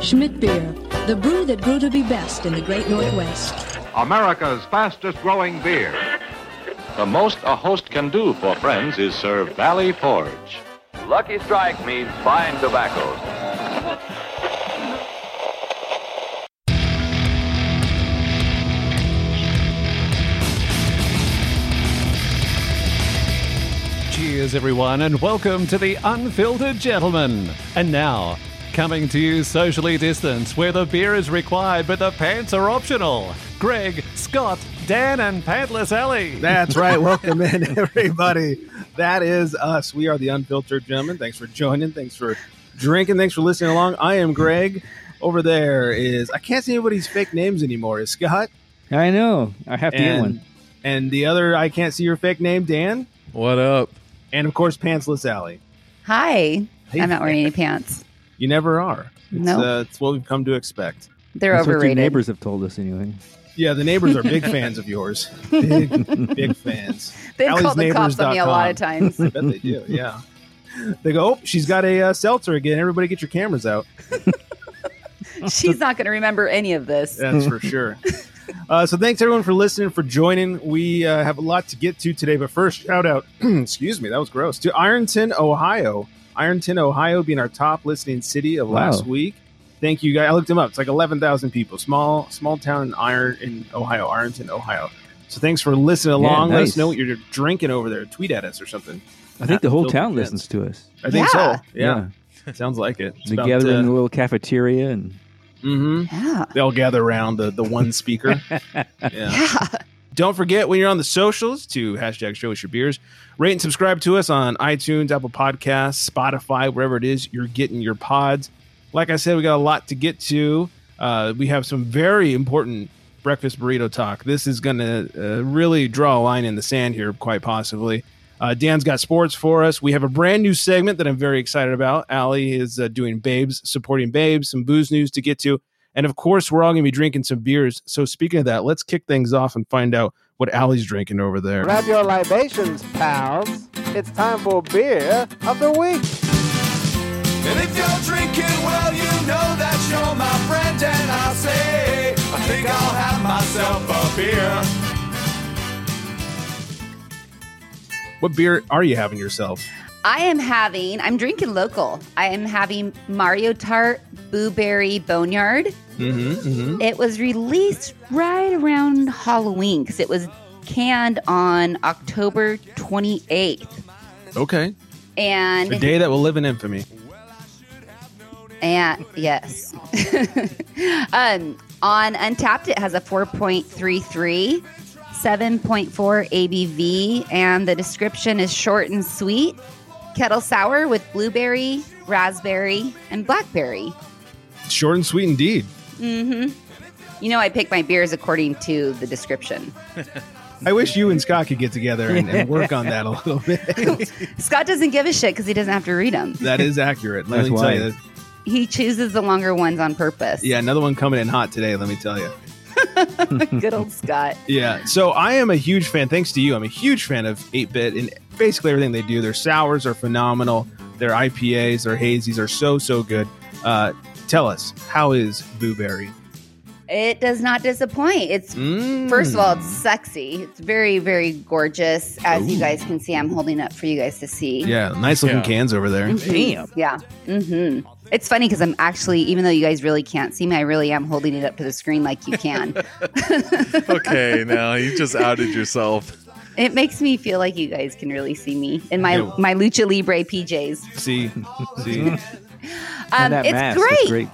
Schmidt Beer, the brew that grew to be best in the great Northwest. America's fastest growing beer. The most a host can do for friends is serve Valley Forge. Lucky Strike means fine tobaccos. Cheers, everyone, and welcome to the Unfiltered Gentleman. And now, coming to you socially distanced, where the beer is required but the pants are optional. Greg, Scott, Dan, and Pantless Allie. That's right. Welcome in, everybody. That is us. We are the Unfiltered Gentlemen. Thanks for joining. Thanks for drinking. Thanks for listening along. I am Greg. Over there is, I can't see anybody's fake names anymore. Is Scott? I know. I have to get And, one. and the other, I can't see your fake name, Dan. What up? And of course, Pantsless Allie. Hi. Hey, I'm not wearing any pants. You never are. It's, No. uh, it's what we've come to expect. They're That's what your neighbors have told us anyway. Yeah, the neighbors are big fans of yours. Big, big fans. They've Allie's called the cops on me a lot of times. I bet they do. Yeah. They go, oh, she's got a uh, seltzer again. Everybody get your cameras out. She's not going to remember any of this. That's for sure. Uh, so thanks everyone for listening, for joining. We uh, have a lot to get to today, but first, shout out, excuse me, that was gross, to Ironton, Ohio. Ironton, Ohio, being our top listening city of Wow. last week. Thank you guys. I looked them up. It's like eleven thousand people. Small, small town in Iron in Ohio, Ironton, Ohio. So thanks for listening Yeah, along. Let us know what you're drinking over there. Tweet at us or something. I think the whole town Pants. listens to us. I think Yeah. so. Yeah. sounds like it. They gather in the little cafeteria and mm-hmm. Yeah. They all gather around the the one speaker. yeah. Don't forget when you're on the socials to hashtag show us your beers. Rate and subscribe to us on iTunes, Apple Podcasts, Spotify, wherever it is you're getting your pods. Like I said, we got a lot to get to. Uh, we have some very important breakfast burrito talk. This is going to uh, really draw a line in the sand here, quite possibly. Uh, Dan's got sports for us. We have a brand new segment that I'm very excited about. Allie is uh, doing Babes, supporting Babes, some booze news to get to. And of course, we're all going to be drinking some beers. So, speaking of that, let's kick things off and find out what Allie's drinking over there. Grab your libations, pals. It's time for beer of the week. And if you're drinking, well, you know that you're my friend, and I'll say, I think I'll have myself a beer. What beer are you having yourself? I am having, I'm drinking local. I am having Mario Tart Blueberry Boneyard. Mm-hmm, mm-hmm. It was released right around Halloween because it was canned on October 28th. Okay. And A day that will live in infamy. And yes. um, on Untappd, it has a 4.33, 7.4 ABV, and the description is short and sweet. Kettle sour with blueberry, raspberry, and blackberry. Short and sweet indeed. Mm-hmm. You know, I pick my beers according to the description. I wish you and Scott could get together and, and work on that a little bit. Scott doesn't give a shit because he doesn't have to read them. that is accurate. Let That's me tell you. He chooses the longer ones on purpose. Yeah, another one coming in hot today, let me tell you. Good old Scott. Yeah. So I am a huge fan, thanks to you. I'm a huge fan of 8 bit and basically everything they do. Their sours are phenomenal. Their IPAs, their hazies are so, so good. Uh, tell us, how is Blueberry? It does not disappoint. It's Mm. First of all, it's sexy. It's very, very gorgeous. As you guys can see, I'm holding up for you guys to see. Yeah, nice looking Yeah. cans over there. Damn. Yeah. Mm-hmm. It's funny because I'm actually, even though you guys really can't see me, I really am holding it up to the screen like you can. Okay, now you just outed yourself. it makes me feel like you guys can really see me in my Yeah. my lucha libre PJs. See, see. Um, that it's mask great. is great.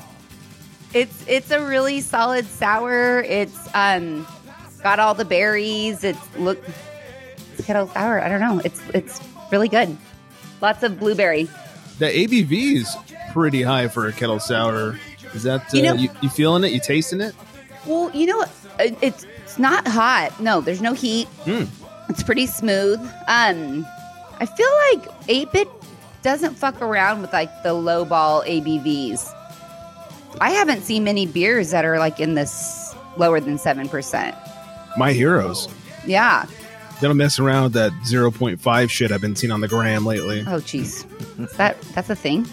It's it's a really solid sour. It's um got all the berries. It's look it's kettle sour. I don't know. It's it's really good. Lots of blueberry. The ABV is pretty high for a kettle sour. Is that uh, You you, you, feeling it? You tasting it? Well, you know, it- it's it's not hot. No, there's no heat. Mm. It's pretty smooth. Um, I feel like eight bit doesn't fuck around with like the low ball ABVs. I haven't seen many beers that are like in this lower than seven percent. My heroes. Yeah. They don't mess around with that 0.5 shit I've been seeing on the gram lately. Oh, jeez. That that's a thing.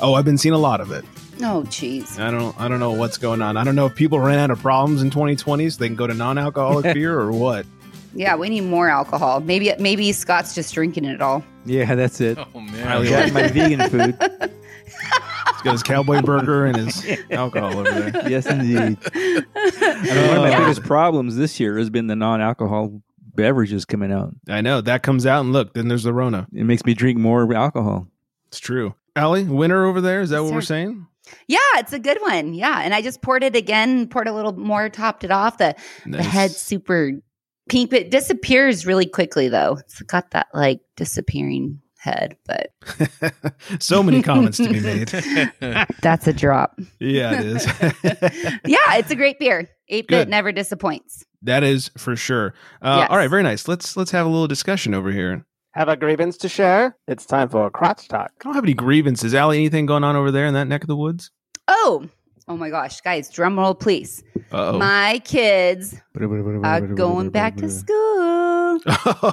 Oh, I've been seeing a lot of it. Oh, jeez. I don't I don't know what's going on. I don't know if people ran out of problems in 2020 so they can go to non-alcoholic beer or what. Yeah, we need more alcohol. Maybe maybe Scott's just drinking it all. Yeah, that's it. Oh Highly man. Got my vegan food. He's got his cowboy burger and his alcohol over there. Yes, indeed. I mean, one of my oh. biggest problems this year has been the non-alcohol beverages coming out. I know that comes out and look, then there's the Rona. It makes me drink more alcohol. It's true. Allie, winner over there. Is that Yes, what we're saying? Yeah, it's a good one. Yeah, and I just poured it again, poured a little more, topped it off. The the Nice. head's super pink, but it disappears really quickly though. It's got that like disappearing head, but so many comments to be made. that's a drop. Yeah, it is. yeah, it's a great beer. Eight bit never disappoints. that is for sure. Uh, Yes. All right, very nice. Let's let's have a little discussion over here. Have a grievance to share? It's time for a crotch talk. I don't have any grievances. Allie, anything going on over there in that neck of the woods? Oh, oh my gosh, guys, drum roll, please. Uh-oh. My kids are going back to school.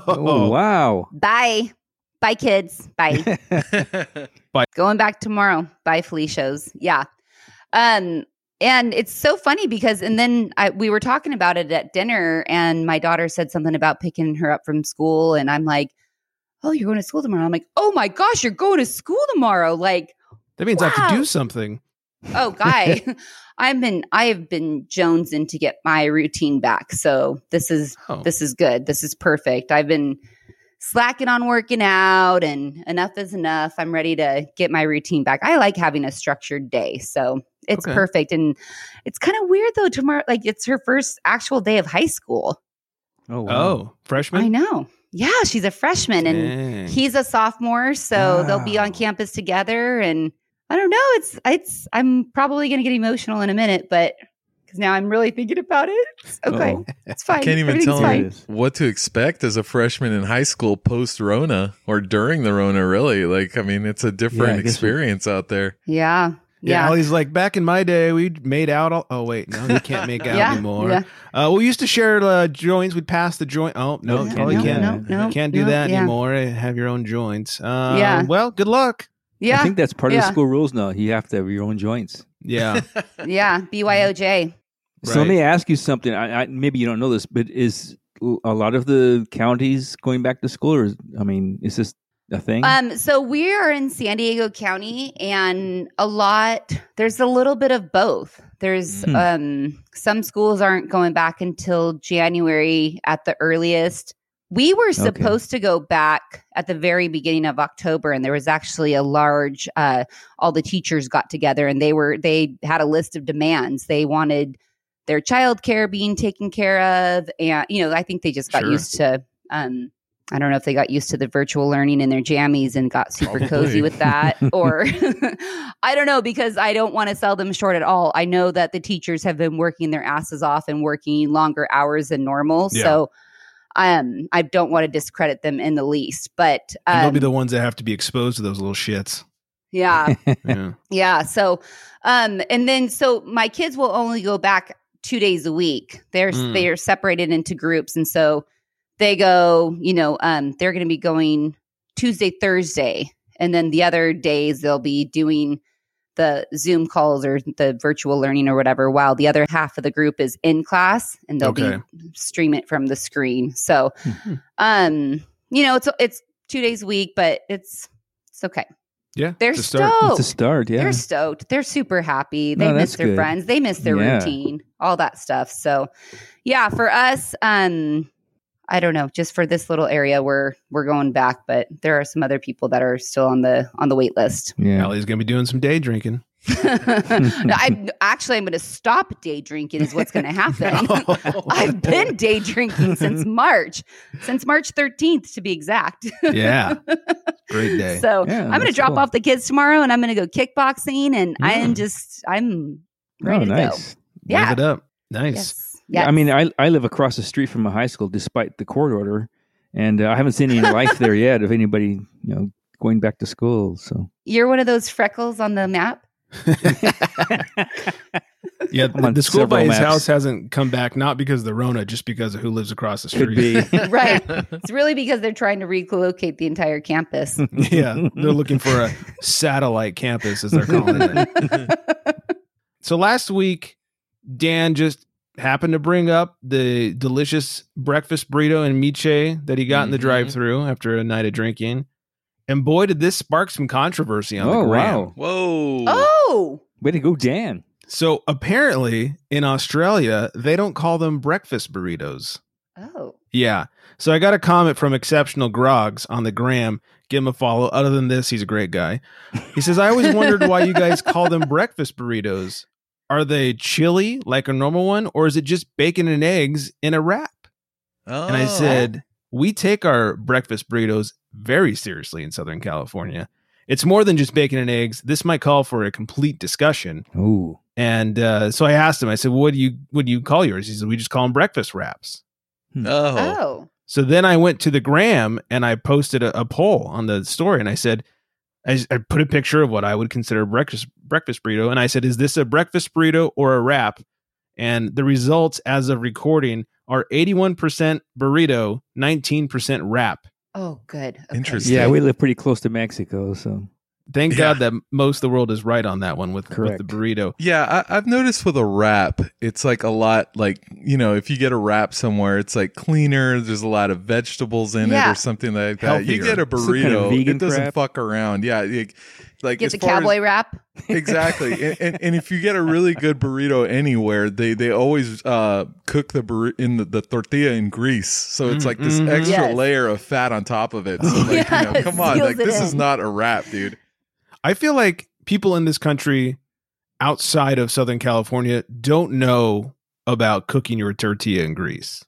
Oh, wow. Bye. Bye, kids. Bye. Bye. Going back tomorrow. Bye, Felicia's. Yeah. Um, and it's so funny because, and then I, we were talking about it at dinner, and my daughter said something about picking her up from school, and I'm like, "Oh, you're going to school tomorrow?" I'm like, "Oh my gosh, you're going to school tomorrow!" Like, That means I have to do something. Oh, guy, I've been I've been jonesing to get my routine back. So this is Oh. this is good. This is perfect. I've been slacking on working out and enough is enough. I'm ready to get my routine back. I like having a structured day. So it's Okay. perfect. And it's kind of weird though, tomorrow, like it's her first actual day of high school. Oh, wow. Oh, freshman? I know. Yeah, she's a freshman and he's a sophomore. So they'll be on campus together. And I don't know. It's, it's, I'm probably going to get emotional in a minute, but because now I'm really thinking about it. It's okay. Uh-oh. It's fine. I can't even tell fine. you what to expect as a freshman in high school post Rona or during the Rona, really. Like, I mean, it's a different I guess we- experience out there. Yeah. Yeah, Yeah. Allie's like back in my day, we made out. All, oh wait, no, you can't make out Yeah, anymore. yeah. Uh, we used to share uh, joints. We'd pass the joint. Oh no, Yeah, probably no, can't. no, no, can't do no, that yeah. anymore. Have your own joints. Uh, Yeah. Well, good luck. Yeah. I think that's part of the school rules now. You have to have your own joints. Yeah. yeah. BYOJ. So let me ask you something. I, I, maybe you don't know this, but is a lot of the counties going back to school, or is, I mean, is this a thing? Um, so we are in San Diego County, and a lot. There's a little bit of both. There's Hmm. um, some schools aren't going back until January at the earliest. We were supposed to go back at the very beginning of October, and there was actually a large. Uh, all the teachers got together, and they were they had a list of demands. They wanted their childcare being taken care of, and you know, I think they just got Sure. used to. Um, I don't know if they got used to the virtual learning in their jammies and got super Probably. cozy with that, or I don't know because I don't want to sell them short at all. I know that the teachers have been working their asses off and working longer hours than normal, Yeah. so um, I don't want to discredit them in the least. But And they'll um, be the ones that have to be exposed to those little shits. yeah, Yeah. yeah. So, um, and then so my kids will only go back two days a week. They're Mm. they are separated into groups, and so they go. You know, um, they're going to be going Tuesday, Thursday, and then the other days they'll be doing the Zoom calls or the virtual learning or whatever, while the other half of the group is in class and they'll Okay. be stream it from the screen. So, um, you know, it's it's two days a week, but it's it's okay. Yeah. They're to start. stoked. it's a start. Yeah. They're stoked. They're super happy. No, They miss their good. friends. They miss their Yeah. routine, all that stuff. So, yeah, for us, um, I don't know, just for this little area, we're we're going back, but there are some other people that are still on the on the wait list. yeah. Allie's gonna be doing some day drinking. No, I actually I'm going to stop day drinking. Is what's going to happen. I've been day drinking since March, since March 13th to be exact. yeah. Great day. So Yeah, I'm going to drop cool. off the kids tomorrow, and I'm going to go kickboxing, and I am Mm. just I'm Oh, ready to go. nice. Yeah. Live it up. Nice. Yes. Yeah, I mean, I I live across the street from a high school, despite the court order, and uh, I haven't seen any life there yet of anybody, you know, going back to school. So You're one of those freckles on the map. Yeah, I'm the school by his maps. house hasn't come back, not because of the Rona, just because of who lives across the street. right. It's really because they're trying to relocate the entire campus. yeah, they're looking for a satellite campus, as they're calling it. so last week, Dan just happened to bring up the delicious breakfast burrito and miche that he got in the Mhm. drive-through after a night of drinking. And boy, did this spark some controversy on Oh, the gram. wow. Whoa. Oh, Way to go, Dan. So apparently, in Australia, they don't call them breakfast burritos. oh. Yeah. So I got a comment from Exceptional Grogs on the gram. Give him a follow. Other than this, he's a great guy. He says, I always wondered why you guys call them breakfast burritos. Are they chili like a normal one, or is it just bacon and eggs in a wrap? And I Oh. said, We take our breakfast burritos very seriously in Southern California. It's more than just bacon and eggs. This might call for a complete discussion. Ooh. And uh, so I asked him, I said, What do you what do you call yours? He said, We just call them breakfast wraps. Oh. Oh. So then I went to the gram and I posted a, a poll on the story and I said, I, I put a picture of what I would consider a breakfast breakfast burrito and I said, is this a breakfast burrito or a wrap? And the results as of recording are 81% burrito, 19% wrap. Oh, good. Okay. Interesting. Yeah, we live pretty close to Mexico, so Thank Yeah. God that most of the world is right on that one with, with the burrito. Yeah, I, I've noticed with a wrap, it's like a lot like you know, if you get a wrap somewhere, it's like cleaner. There's a lot of vegetables in it or something like that. You get a Some kind of burrito, vegan it doesn't crap. fuck around. Yeah, it- like Get the far as- cowboy wrap. exactly and, and, and if you get a really good burrito anywhere they they always uh cook the burri- in the, the tortilla in grease so it's Mm, like this mhm. extra Yes. layer of fat on top of it so like you know come on seals like it this is not a wrap dude I feel like people in this country outside of Southern California don't know about cooking your tortilla in grease.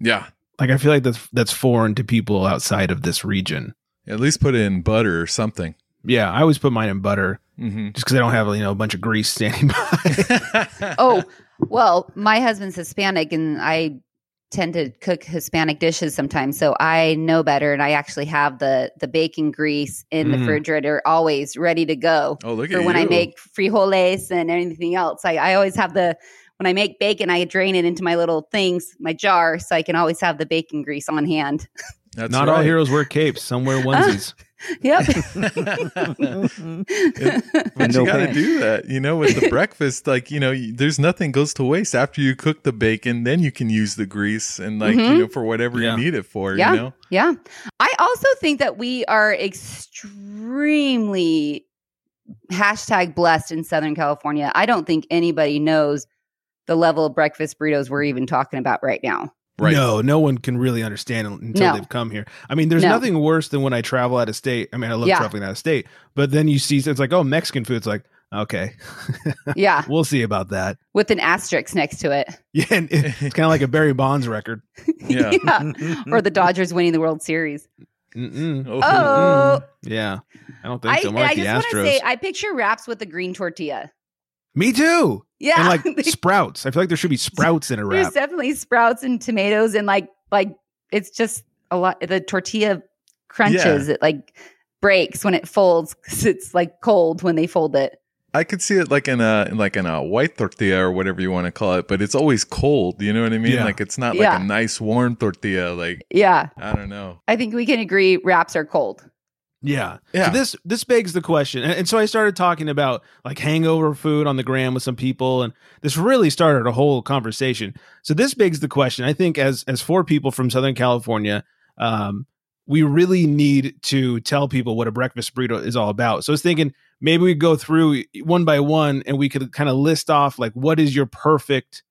yeah Like I feel like that's that's foreign to people outside of this region. at least put it in butter or something Yeah, I always put mine in butter hmm just because I don't have you know a bunch of grease standing by. Oh, well, my husband's Hispanic and I tend to cook Hispanic dishes sometimes. So I know better and I actually have the the bacon grease in the Mhm. refrigerator always ready to go oh look for at when I make frijoles and anything else. I, I always have the when I make bacon, I drain it into my little things, my jar, so I can always have the bacon grease on hand. That's Not all heroes wear capes. Some wear onesies. Yep. but No you got to do that, you know, with the breakfast. Like, you know, there's nothing goes to waste after you cook the bacon. Then you can use the grease and, like, Mhm. you know, for whatever Yeah. you need it for. Yeah. You know, Yeah. I also think that we are extremely hashtag blessed in Southern California. I don't think anybody knows the level of breakfast burritos we're even talking about right now. Right? No, no one can really understand until No. they've come here. I mean, there's No. nothing worse than when I travel out of state. I mean, I love Yeah. traveling out of state, but then you see it's like, oh, Mexican food. It's like, okay, Yeah. we'll see about that. With an asterisk next to it. Yeah, and it's kind of like a Barry Bonds record. Yeah. Or the Dodgers winning the World Series. Mm-mm. Oh, Oh. Yeah, I don't think I, so. More I like the just want to say, I picture wraps with a green tortilla. Me too. Yeah. And like sprouts. I feel like there should be sprouts in a wrap. There's definitely sprouts and tomatoes and like like it's just a lot the tortilla crunches it like breaks when it folds 'cause it's like cold when they fold it I could see it like in a like in a white tortilla or whatever you want to call it, but it's always cold. You know what I mean? Yeah. Like it's not Yeah. like a nice warm tortilla. Like yeah I don't know. i think we can agree wraps are cold Yeah. Yeah. So this this begs the question, and, and so I started talking about like hangover food on the gram with some people, and this really started a whole conversation. So this begs the question. I think as as four people from Southern California, um, we really need to tell people what a breakfast burrito is all about. So I was thinking maybe we go through one by one, and we could kind of list off like what is your perfect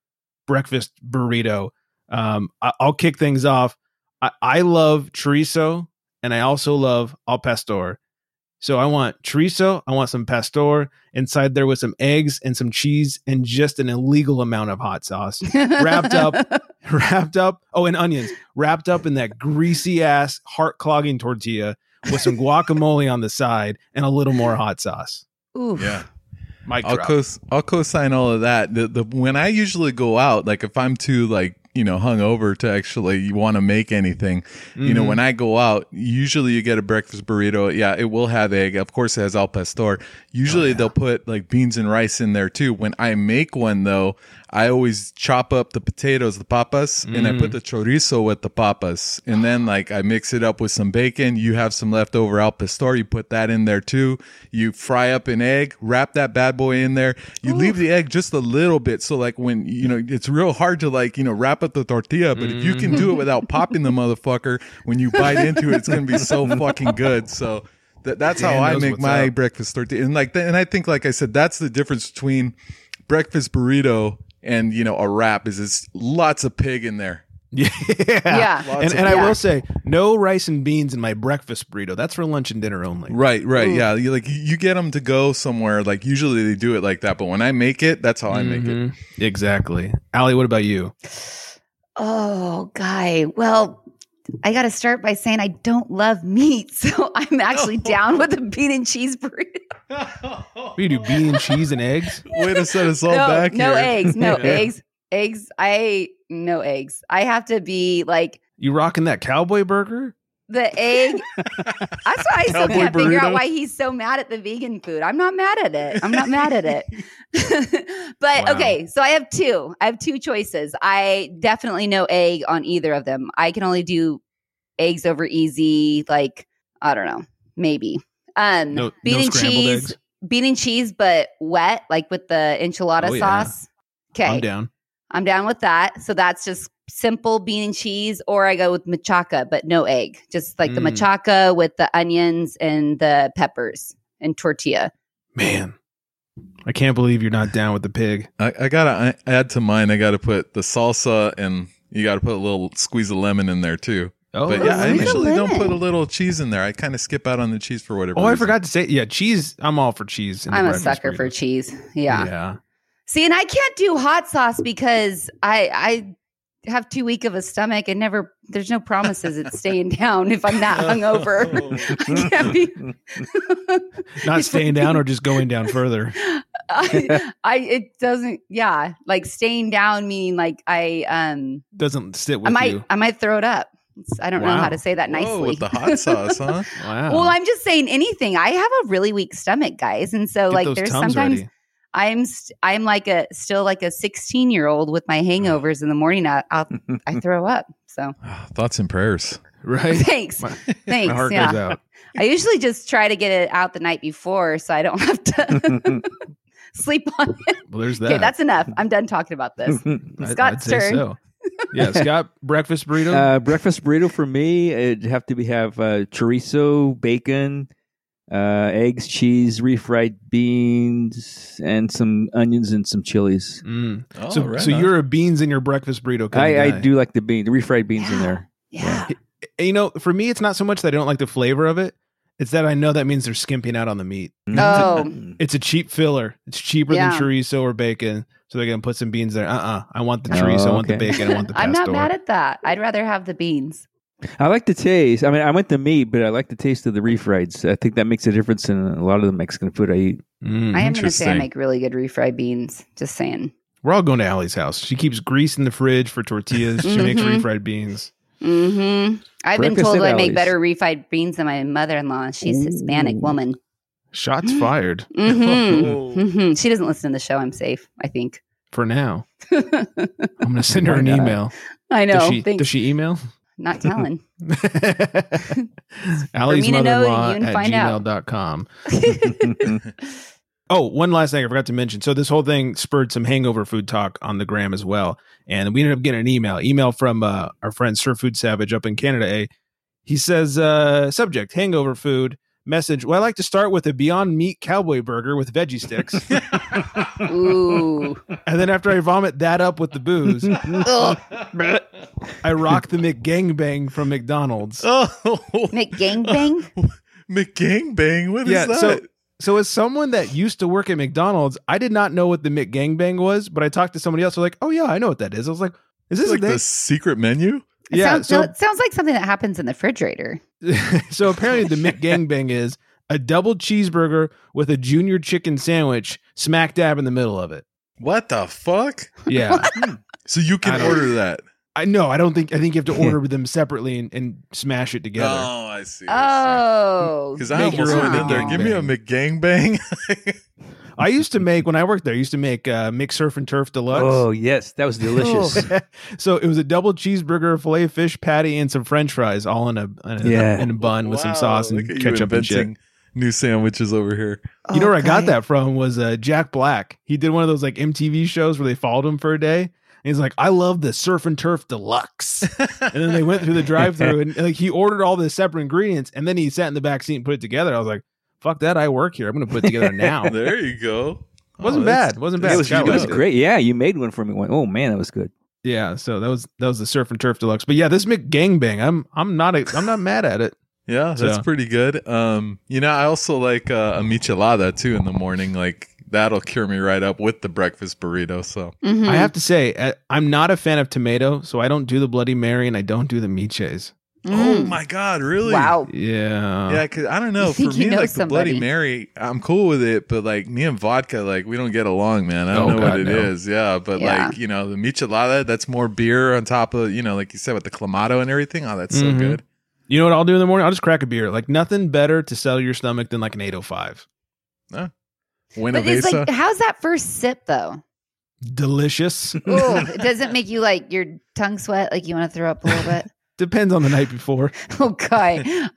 breakfast burrito. Um, I, I'll kick things off. I, I love chorizo and I also love al pastor. So I want chorizo, I want some pastor inside there with some eggs and some cheese and just an illegal amount of hot sauce. Wrapped up. wrapped up, oh, and onions, wrapped up in that greasy ass, heart clogging tortilla with some guacamole on the side and a little more hot sauce. Ooh. Yeah. Mic I'll drop. co I'll co-sign all of that. The the when I usually go out, like if I'm too like you know hung over to actually want to make anything. You know, when mm-hmm. I go out, usually you get a breakfast burrito. Yeah, it will have egg. Of course, it has al pastor. Oh, usually they'll put like beans and rice in there too. When I make one though, I always chop up the potatoes, the papas, and I put Mm. the chorizo with the papas, and then like I mix it up with some bacon. You have some leftover al pastor. You put that in there too. You fry up an egg, wrap that bad boy in there. You leave the egg just a little bit, so like when you know it's real hard to like you know wrap up the tortilla, but if you can do it without popping the motherfucker, when you bite into it, it's gonna be so fucking good. So. That, that's Dan how I make my up. breakfast tortilla, and like, and I think, like I said, that's the difference between breakfast burrito and you know a wrap. Is it's lots of pig in there. Yeah. Yeah. Lots And, and I will say, no rice and beans in my breakfast burrito. That's for lunch and dinner only. Right, right, yeah. You, like you get them to go somewhere. Like usually they do it like that, but when I make it, that's how I make it. Mhm. Exactly. Allie, what about you? Oh, guy. Well, I got to start by saying I don't love meat, so I'm actually down with a bean and cheese burrito. What do you do? Bean and cheese and eggs? Way to set us all no, back no here. eggs, no Yeah. eggs, eggs. I no eggs. I have to be like You rocking that cowboy burger? The egg. That's why I still can't figure out why he's so mad at the vegan food. I'm not mad at it. I'm not mad at it. but Wow. okay, so I have two. I have two choices. I definitely no egg on either of them. I can only do eggs over easy. Like I don't know, maybe. Um, No- bean no cheese, eggs? bean and cheese, but wet, like with the enchilada Oh, yeah. sauce. Okay, I'm down. I'm down with that. So that's just simple bean and cheese, or I go with machaca, but no egg. Just like the Mm. machaca with the onions and the peppers and tortilla. Man, I can't believe you're not down with the pig. I, I gotta I- add to mine. I gotta put the salsa and you gotta put a little squeeze of lemon in there too. Oh, but yeah, I squeeze usually don't put a little cheese in there. I kind of skip out on the cheese for whatever. Oh, I forgot to say, yeah, cheese. I'm all for cheese. in I'm a breakfast sucker for cheese. Yeah. Yeah. See, and I can't do hot sauce because I I have too weak of a stomach and never there's no promises it's staying down if I'm that hungover. I can't be Not staying down or just going down further. I, I it doesn't yeah, like staying down meaning like I um Doesn't sit I with might you. I might throw it up. I don't know how to say that Whoa, nicely. with the hot sauce, huh? Wow. well, I'm just saying anything. I have a really weak stomach, guys, and so Get like there's sometimes ready. I'm st- I'm like a still like a 16 year old with my hangovers in the morning. I I'll, I throw up. So Thoughts and prayers. right? thanks, My, thanks. my heart yeah, goes out. I usually just try to get it out the night before so I don't have to sleep on it. Well, there's that. Okay, that's enough. I'm done talking about this. I- Scott's I'd turn. so. Yeah, Scott, breakfast burrito. Uh, breakfast burrito for me, it'd have to be have uh, chorizo, bacon, uh, eggs, cheese, refried beans, and some onions and some chilies. Mm. Oh, so, right so on. you're a beans in your breakfast burrito. kind of I, I do like the beans, the refried beans in there. Yeah. You know, for me, it's not so much that I don't like the flavor of it. It's that I know that means they're skimping out on the meat. Oh, It's a cheap filler. It's cheaper Yeah. than chorizo or bacon. So they're gonna put some beans there. Uh uh I want the Oh, chorizo. I want the bacon. I want the I'm not mad at that. I'd rather have the beans. I like the taste. I mean, I went the meat, but I like the taste of the refrieds. I think that makes a difference in a lot of the Mexican food I eat. Mm. I am going to say I make really good refried beans. Just saying. We're all going to Allie's house. She keeps grease in the fridge for tortillas. She makes Mhm. refried beans. hmm I've been told at I make Allie's. better refried beans than my mother-in-law. She's a Hispanic woman. Shots fired hmm hmm She doesn't listen to the show. I'm safe. I think. for now. I'm gonna send her an email. I know. Does she, does she email? Not telling. Allie's me to know, mother-in-law you can at find out. gmail.com. Oh, one last thing I forgot to mention. So this whole thing spurred some hangover food talk on the gram as well, and we ended up getting an email. Email from uh, our friend Sir Food Savage up in Canada. Eh? He says, uh, "Subject: Hangover food." Message: Well, I like to start with a Beyond Meat cowboy burger with veggie sticks, Ooh. and then after I vomit that up with the booze, I rock the McGangbang from McDonald's. Oh, McGangbang? McGangbang. What is yeah, that? so so as someone that used to work at McDonald's, I did not know what the McGangbang was, but I talked to somebody else. They're like, "Oh yeah, I know what that is." I was like, "Is this like a the secret menu. It yeah. sounds, so no, it sounds like something that happens in the refrigerator. so apparently the McGangbang is a double cheeseburger with a junior chicken sandwich smack dab in the middle of it. What the fuck? Yeah. Hmm. So you can order that. I know. I don't think. I think you have to order them separately and, and smash it together. Oh, I see. Oh, Because I Make your almost went in there. Give me a McGangbang. I used to make when I worked there. I used to make uh, mix surf and turf deluxe. Oh yes, that was delicious. so it was a double cheeseburger, filet fish patty, and some French fries, all in a in a, Yeah. in a bun with some sauce and look at you ketchup and shit. New sandwiches over here. You know where I got that from was uh, Jack Black. He did one of those like MTV shows where they followed him for a day. And he's like, I love the surf and turf deluxe. and then they went through the drive through and, like he ordered all the separate ingredients and then he sat in the back seat and put it together. I was like, fuck that, I work here. I'm gonna put it together now. There you go. Wasn't Oh, bad. Wasn't bad. it was, it was great. Yeah, you made one for me. Went, Oh man, that was good. Yeah, so that was that was the surf and turf deluxe. But yeah, this McGangbang, I'm I'm not a, I'm not mad at it. Yeah, that's So- pretty good. Um, you know, I also like uh, a michelada too in the morning. Like that'll cure me right up with the breakfast burrito. So Mhm. I have to say, uh, I'm not a fan of tomato, so I don't do the Bloody Mary and I don't do the miches. Oh Mm. my god, really? Wow. Yeah. Yeah, cause I don't know. For me, know like the Bloody. Mary, I'm cool with it, but like me and vodka, like we don't get along, man. I don't Oh, know God, what it no. is. Yeah, but Yeah. like you know, the michelada, that's more beer on top of you know, like you said with the clamato and everything. Oh, that's Mhm. so good. You know what I'll do in the morning? I'll just crack a beer. Like nothing better to settle your stomach than like an 805. Buena But it's Vesa. like, how's that first sip though? Delicious. Ooh, it doesn't make you like your tongue sweat, like you want to throw up a little bit. Depends on the night before. Okay.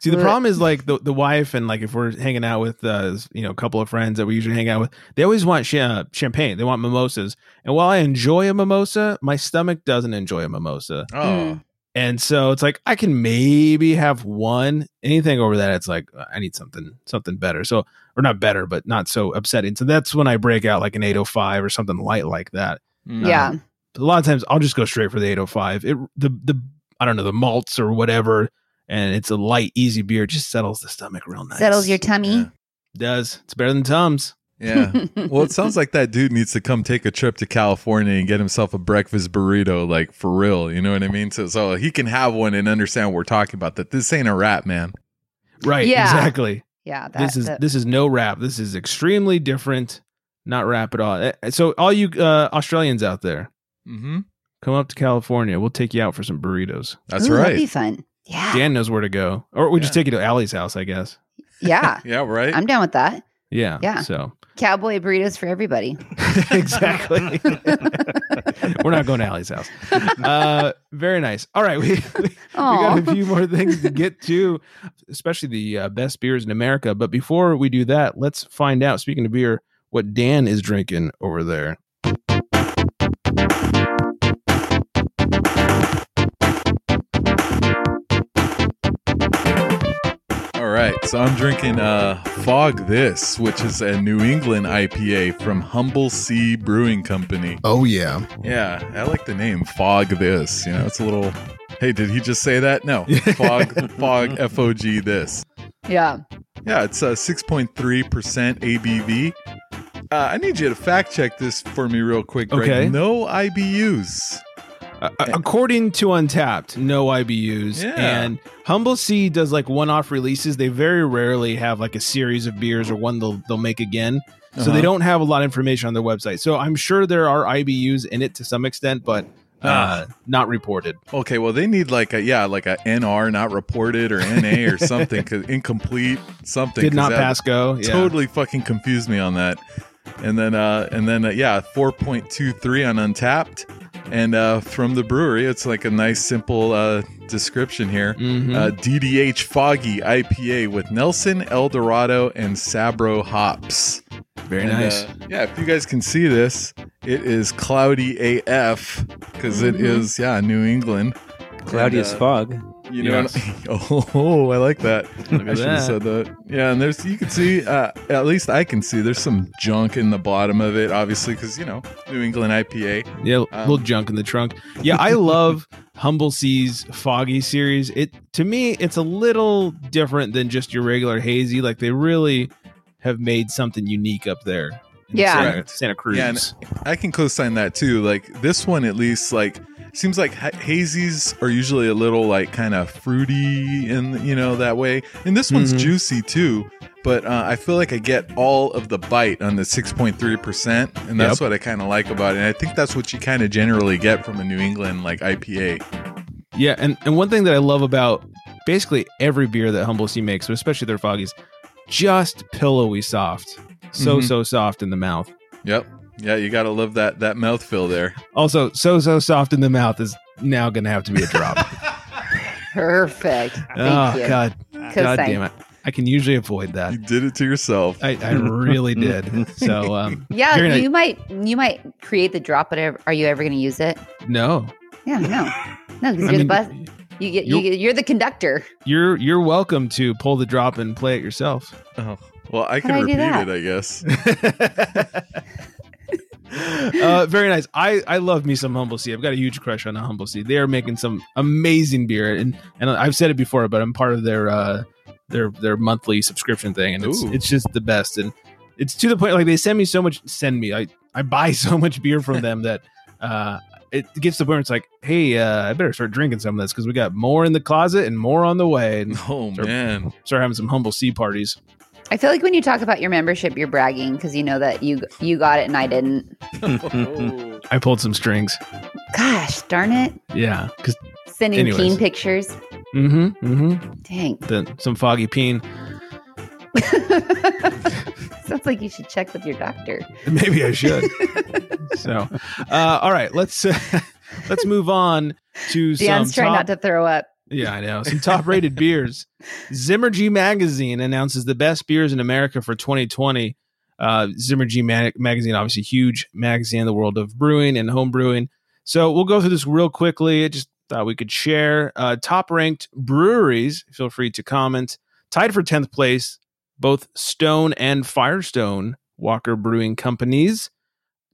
See, the problem is like the, the wife and like if we're hanging out with uh you know a couple of friends that we usually hang out with, they always want cha- champagne. They want mimosas. And while I enjoy a mimosa, my stomach doesn't enjoy a mimosa. oh, Mm. And so it's like I can maybe have one. Anything over that, it's like I need something something better. So or not better, but not so upsetting. So that's when I break out like an 805 or something light like that. mm. yeah. A lot of times I'll just go straight for the 805. It the the I don't know the malts or whatever, and it's a light, easy beer. It just settles the stomach real nice. Settles your tummy. Yeah. does. It's better than Tums. Yeah. well, it sounds like that dude needs to come take a trip to California and get himself a breakfast burrito, like for real. You know what I mean? So, so he can have one and understand what we're talking about. That this ain't a rap, man. Right. Yeah. Exactly. Yeah. That, this is that- this is no rap. This is extremely different. Not rap at all. Eh, So all you uh, Australians out there, Mm-hmm. come up to California. We'll take you out for some burritos. That's Ooh, That'd be fun. Yeah. Dan knows where to go, or we just take you to Allie's house, I guess. Yeah. Yeah, right. I'm down with that. Yeah. Yeah. So Cowboy burritos for everybody. exactly. We're not going to Allie's house. Uh, very nice. All right, we, we, we got a few more things to get to, especially the uh, best beers in America. But before we do that, let's find out. Speaking of beer, what Dan is drinking over there. All right. So I'm drinking uh Fog This, which is a New England IPA from Humble Sea Brewing Company. Oh yeah. Yeah, I like the name Fog This. You know, it's a little. Hey, did he just say that? No, Fog Fog F O G This. Yeah. Yeah, it's uh, 6.3% ABV. Uh, I need you to fact check this for me real quick, Greg. Okay. No IBUs. Uh, according to Untappd, no IBUs. Yeah. And Humble Sea does like one-off releases. They very rarely have like a series of beers or one they'll they'll make again. So Uh-huh. they don't have a lot of information on their website. So I'm sure there are IBUs in it to some extent, but uh, not reported. Okay, well, they need like a yeah, like a NR not reported or NA or something, cause incomplete something. Did not pass go. Yeah. Totally fucking confused me on that. And then uh and then uh, yeah, four point two three on Untappd, and uh from the brewery, it's like a nice simple uh description here. Mhm. Uh, DDH Foggy IPA with Nelson, El Dorado, and Sabro hops. Very And, nice. uh, yeah, if you guys can see this, it is cloudy AF because it is yeah New England. Cloudy And, as uh, fog. You know, what- oh, I like that. I should have said that. Yeah, and there's you can see uh, at least I can see there's some junk in the bottom of it, obviously, because you know New England IPA. Yeah, a Um, little junk in the trunk. Yeah, I love Humble Seas Foggy series. It to me, it's a little different than just your regular hazy. Like they really have made something unique up there. in Yeah. Santa, Right. Santa Cruz. Yeah, and I can co-sign that too. Like this one, at least, like seems like ha- hazies are usually a little like kind of fruity and you know that way. And this one's Mhm. juicy too. but uh, I feel like I get all of the bite on the 6.3%, and that's Yep. what I kind of like about it. And I think that's what you kind of generally get from a New England like IPA. Yeah, and, and one thing that I love about basically every beer that Humble Sea makes, especially their foggies, just pillowy soft. So Mhm. so soft in the mouth. Yep. Yeah, you got to love that that mouth fill there. Also, so so soft in the mouth is now going to have to be a drop. Perfect. Thank oh you. God, Cosine. God damn it! I can usually avoid that. You did it to yourself. I, I really did. So um, Yeah, very nice- you might you might create the drop, but are you ever going to use it? no, Yeah, no, no, because you're mean, the bus. You get you you're- get, you're the conductor. you're you're welcome to pull the drop and play it yourself. Oh, well, I How can I repeat it, I guess. uh, very nice. I I love me some Humble Sea. I've got a huge crush on a Humble Sea. They are making some amazing beer, and and I've said it before, but I'm part of their uh their their monthly subscription thing, and it's Ooh. it's just the best. And it's to the point like they send me so much. Send me. I I buy so much beer from them that uh it gets to the point where it's like, hey, uh, I better start drinking some of this because we got more in the closet and more on the way, and Oh start, man. start having some Humble Sea parties. I feel like when you talk about your membership, you're bragging because you know that you you got it and I didn't. I pulled some strings. Gosh darn it! Yeah, because Sending Anyways. peen pictures. mm-hmm mm-hmm Dang, some foggy peen. sounds like you should check with your doctor. Maybe I should. so, uh, all right, let's uh, let's move on to some. Dan's some trying top, not to throw up. Yeah, I know some top-rated beers. Zymurgy Magazine announces the best beers in America for 2020. Uh, Zymurgy Ma- Magazine, obviously huge magazine in the world of brewing and home brewing. So we'll go through this real quickly. I just thought we could share uh, top-ranked breweries. Feel free to comment. Tied for 10th place, both Stone and Firestone Walker Brewing Companies.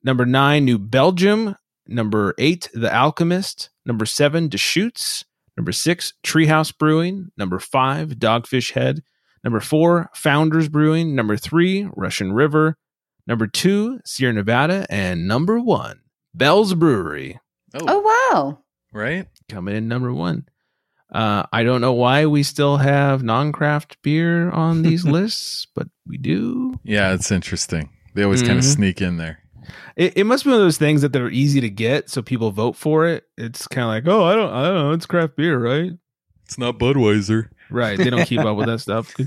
Number nine, New Belgium. Number eight, The Alchemist. Number seven, Deschutes. Number six, Treehouse Brewing. Number five, Dogfish Head. Number four, Founders Brewing. Number three, Russian River. Number two, Sierra Nevada. And number one, Bell's Brewery Oh, Oh wow! right. coming in number one. Uh, I don't know why we still have non-craft beer on these lists, but we do. Yeah, it's interesting. They always kind of sneak in there. It, it must be one of those things that they're easy to get, so people vote for it. It's kind of like, oh, I don't, I don't know, it's craft beer, right? It's not Budweiser. Right. They don't keep up with that stuff.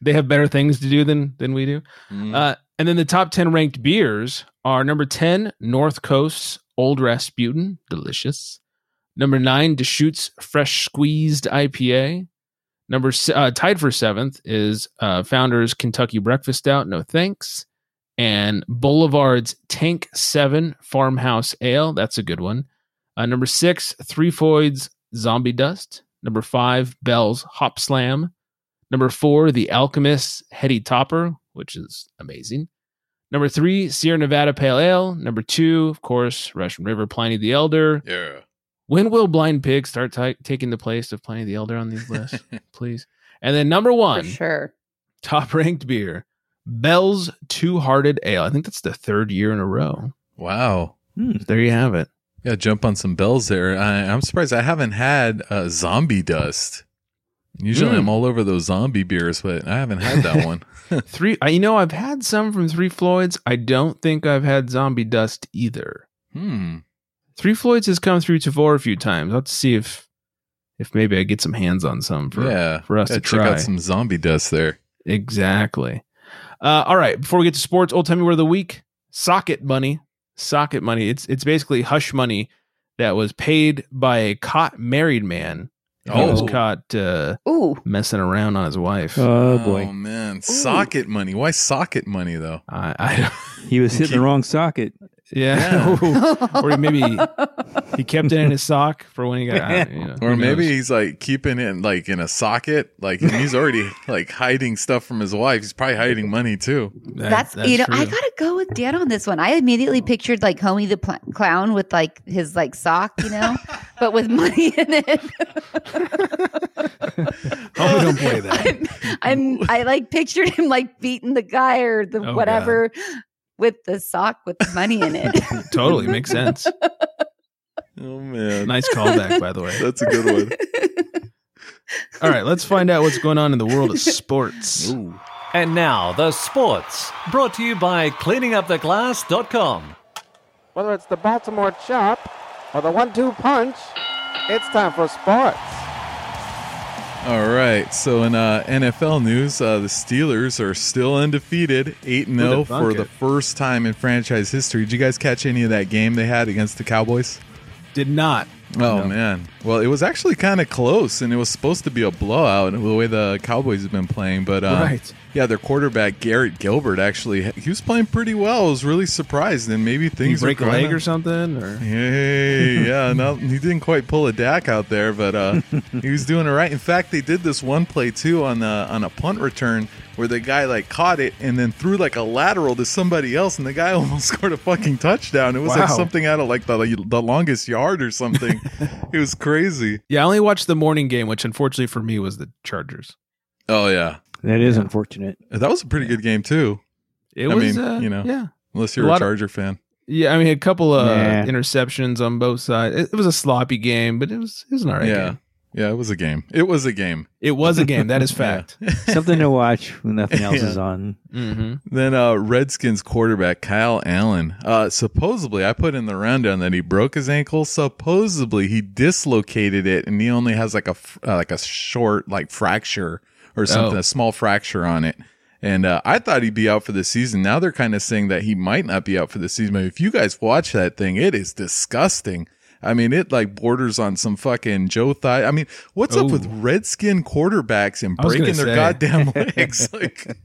They have better things to do than than we do. Mm. Uh, and then the top 10 ranked beers are number 10, North Coast's Old Rasputin, delicious. Number 9, Deschutes Fresh Squeezed IPA. Number uh, tied for seventh is uh, Founders Kentucky Breakfast Stout, no thanks. And Boulevard's Tank 7 Farmhouse Ale, that's a good one. Uh, number 6, Three Floyd's Zombie Dust. Number 5, Bell's Hop Slam. Number four, The Alchemist's Heady Topper, which is amazing. Number three, Sierra Nevada Pale Ale. Number two, of course, Russian River Pliny the Elder. Yeah. When will Blind Pig start ti- taking the place of Pliny the Elder on these lists, please? And then number For one, sure. top ranked beer, Bell's Two Hearted Ale. I think that's the third year in a row. Wow. There you have it. Yeah, jump on some bells there. I, I'm surprised I haven't had uh, zombie dust. Usually Mm. I'm all over those zombie beers, but I haven't had that one. Three, you know, I've had some from Three Floyds. I don't think I've had Zombie Dust either. Hmm. Three Floyds has come through Tavor a few times. Let's see if if maybe I get some hands on some for yeah. for us Gotta to check try. out some zombie dust there. Exactly. Uh, all right. Before we get to sports, old timey word of the week: socket money. Socket money. It's it's basically hush money that was paid by a caught married man. He was Oh. caught uh, Ooh, messing around on his wife. Oh boy, Oh man, socket money. Why socket money though? I, I he was hitting the wrong socket. Yeah. or maybe he kept it in his sock for when he got. I- you know, Or maybe knows? he's like keeping it like in a socket, like and he's already like hiding stuff from his wife. He's probably hiding money too. That- that's, you know I gotta go with Dan on this one. I immediately pictured like Homey the pl- clown with like his like sock, you know, but with money in it. Oh, don't play that. I'm, I'm I like pictured him like beating the guy or the Oh, whatever with the sock with the money in it. totally makes sense. Oh man, Nice callback, by the way. That's a good one. All right, let's find out what's going on in the world of sports. And now, the sports, brought to you by cleaninguptheglass.com. Whether it's the Baltimore chop or the one-two punch, it's time for sports. All right. So in uh, NFL news, uh, the Steelers are still undefeated, eight and zero for it? the first time in franchise history. Did you guys catch any of that game they had against the Cowboys? Did not. Oh man. Well, it was actually kind of close, and it was supposed to be a blowout the way the Cowboys have been playing. But um, Right. yeah, their quarterback Garrett Gilbert actually he was playing pretty well. I was really surprised, and maybe things break a leg or something? Or Hey, yeah, no, he didn't quite pull a Dak out there, but uh, he was doing it right. In fact, they did this one play too on the on a punt return where the guy like caught it and then threw like a lateral to somebody else, and the guy almost scored a fucking touchdown. It was like something out of like the the longest yard or something. it was crazy. yeah, I only watched the morning game, which unfortunately for me was the Chargers. Oh yeah, That is unfortunate. that was a pretty good game too. It I was, mean, uh, you know, yeah, unless you're a, lot of- Charger fan. yeah. I mean, a couple of Yeah. interceptions on both sides. It, it was a sloppy game, but it was it was an alright yeah, game. Yeah, it was a game. It was a game. It was a game. That is fact. Something to watch when nothing else Yeah. is on. hmm Then uh, Redskins quarterback Kyle Allen. Uh, supposedly, I put in the rundown that he broke his ankle. Supposedly, he dislocated it, and he only has like a uh, like a short like fracture or something, Oh. a small fracture on it. And uh, I thought he'd be out for the season. Now they're kind of saying that he might not be out for the season. But if you guys watch that thing, it is disgusting. I mean, it like borders on some fucking Joe Thigh. I mean, what's up Oh. with Redskin quarterbacks and breaking their say. goddamn legs? like,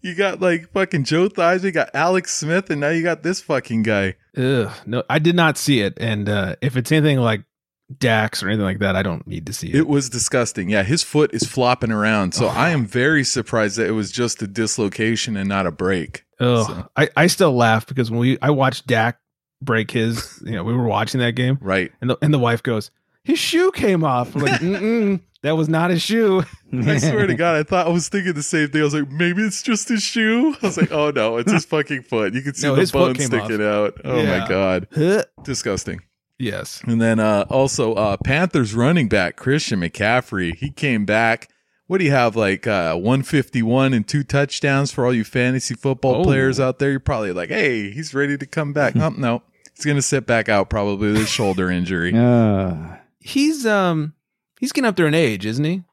you got like fucking Joe Thighs, you got Alex Smith, and now you got this fucking guy. Ugh, no, I did not see it. And uh, if it's anything like Dak's or anything like that, I don't need to see it. It was disgusting. Yeah, his foot is flopping around. So I Oh. am very surprised that it was just a dislocation and not a break. Ugh. So- I, I still laugh because when we I watched Dak break his, you know, we were watching that game, Right. and the and the wife goes, "His shoe came off." I'm like, Mm-mm, that was not his shoe. I swear to God, I thought I was thinking the same thing. I was like, maybe it's just his shoe. I was like, oh no, it's his fucking foot. You can see No, the bone sticking out. Oh Yeah. my God. Disgusting. yes. And then uh, also uh, Panthers running back Christian McCaffrey. He came back. What do you have like uh, 151 and two touchdowns for all you fantasy football Oh. players out there? You're probably like, hey, he's ready to come back. oh, no, he's gonna sit back out probably with a shoulder injury. Uh, He's um he's getting up there in age, isn't he?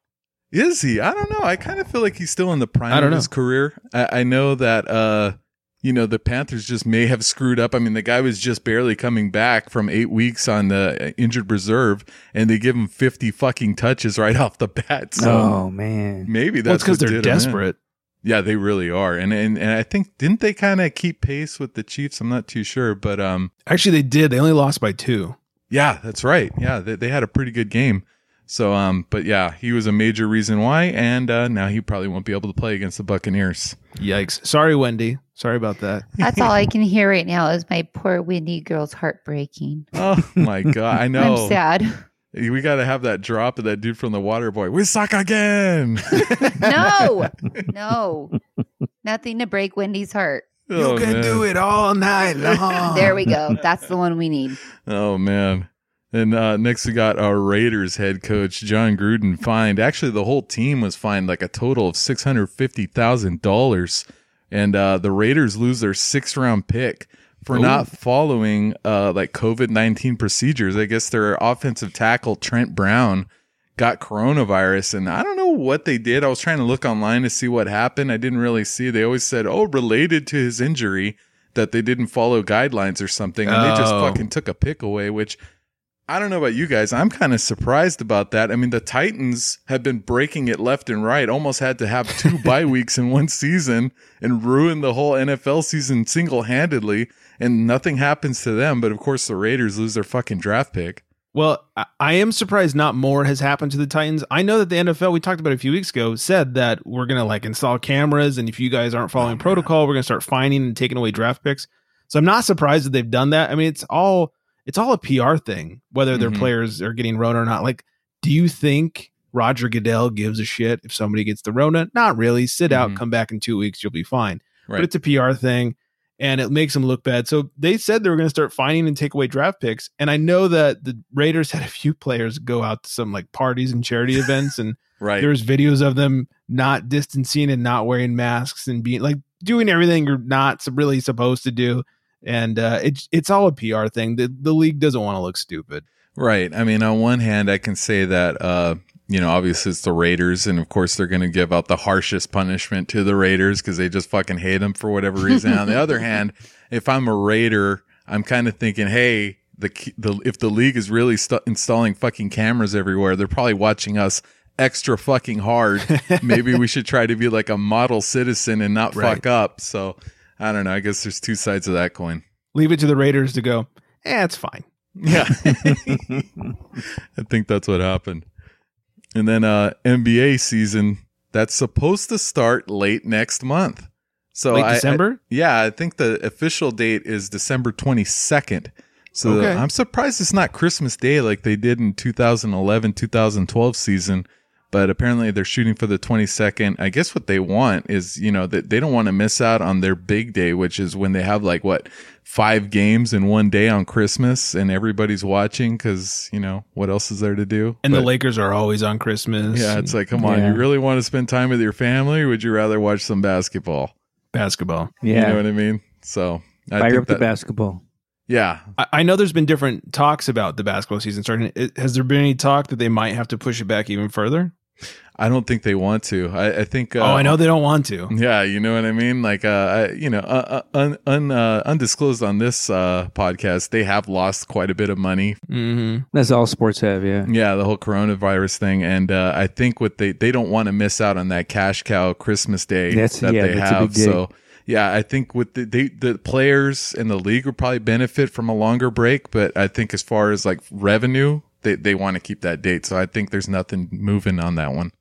Is he? I don't know. I kind of feel like he's still in the prime of know. his career. I, I know that uh, you know the Panthers just may have screwed up. I mean, the guy was just barely coming back from eight weeks on the injured reserve, and they give him fifty fucking touches right off the bat. So oh man. maybe that's because what they're did him in. desperate. Yeah, they really are, and and and I think didn't they kind of keep pace with the Chiefs? I'm not too sure, but um, Actually, they did. They only lost by two. yeah, that's right. Yeah, they, they had a pretty good game. So um, but yeah, he was a major reason why, and uh, now he probably won't be able to play against the Buccaneers. Yikes! Sorry, Wendy. Sorry about that. That's all I can hear right now is my poor Wendy girl's heart breaking. Oh my god, I know. I'm sad. We got to have that drop of that dude from the Water Boy. We suck again. No, no, nothing to break Wendy's heart. Oh, you can man. Do it all night long. There we go. That's the one we need. Oh man. And uh, next we got our Raiders head coach Jon Gruden fined. Actually, the whole team was fined like a total of six hundred fifty thousand dollars, and uh, the Raiders lose their sixth round pick for Ooh. not following uh, like COVID nineteen procedures. I guess their offensive tackle Trent Brown got coronavirus, and I don't know what they did. I was trying to look online to see what happened. I didn't really see. They always said, "Oh, related to his injury." That they didn't follow guidelines or something, and they just Oh. fucking took a pick away, which I don't know about you guys. I'm kind of surprised about that. I mean, the Titans have been breaking it left and right. Almost had to have two bye weeks in one season and ruin the whole NFL season single handedly, and nothing happens to them. But of course, the Raiders lose their fucking draft pick. Well, I- am surprised not more has happened to the Titans. I know that the NFL, we talked about a few weeks ago, said that we're going to like install cameras. And if you guys aren't following oh, protocol, we're going to start finding and taking away draft picks. So I'm not surprised that they've done that. I mean, it's all, it's all a PR thing, whether their Mhm. players are getting Rona or not. Like, do you think Roger Goodell gives a shit if somebody gets the Rona? Not really. Sit out, Mhm. come back in two weeks, you'll be fine. Right. But it's a PR thing and it makes them look bad. So they said they were going to start finding and take away draft picks. And I know that the Raiders had a few players go out to some like parties and charity events, and right. there's videos of them not distancing and not wearing masks and being like doing everything you're not really supposed to do. And uh, it's it's all a PR thing. The the league doesn't want to look stupid. Right. I mean, on one hand, I can say that, uh, you know, obviously it's the Raiders, and of course they're going to give out the harshest punishment to the Raiders because they just fucking hate them for whatever reason. on the other hand, if I'm a Raider, I'm kind of thinking, hey, the the if the league is really st- installing fucking cameras everywhere, they're probably watching us extra fucking hard. Maybe we should try to be like a model citizen and not Right. fuck up. So I don't know. I guess there's two sides of that coin. Leave it to the Raiders to go. Eh, it's fine. Yeah. I think that's what happened. And then uh NBA season that's supposed to start late next month. So Late I- I- December? yeah, I think the official date is December 22nd. So Okay. I'm surprised it's not Christmas Day like they did in 2011, 2012 season. But apparently they're shooting for the 22nd. I guess what they want is, you know, that they don't want to miss out on their big day, which is when they have like what five games in one day on Christmas and everybody's watching because, you know, what else is there to do? And the Lakers are always on Christmas. yeah, it's like, come on, Yeah. you really want to spend time with your family or would you rather watch some basketball? basketball. Yeah. You know what I mean? So I Fire think up the basketball. Yeah, I, I know there's been different talks about the basketball season starting. Has there been any talk that they might have to push it back even further? I don't think they want to. I, I think. Uh, oh, I know they don't want to. Yeah, you know what I mean. Like, uh, I, you know, uh, uh, un, un, uh, undisclosed on this uh, podcast, they have lost quite a bit of money. Mm-hmm. That's all sports have, yeah. Yeah, the whole coronavirus thing, and uh, I think what they they don't want to miss out on that cash cow Christmas day That's- that yeah, they that's a have. big. So. Yeah, I think with the they, the players and the league will probably benefit from a longer break, but I think as far as like revenue, they, they want to keep that date. So I think there's nothing moving on that one.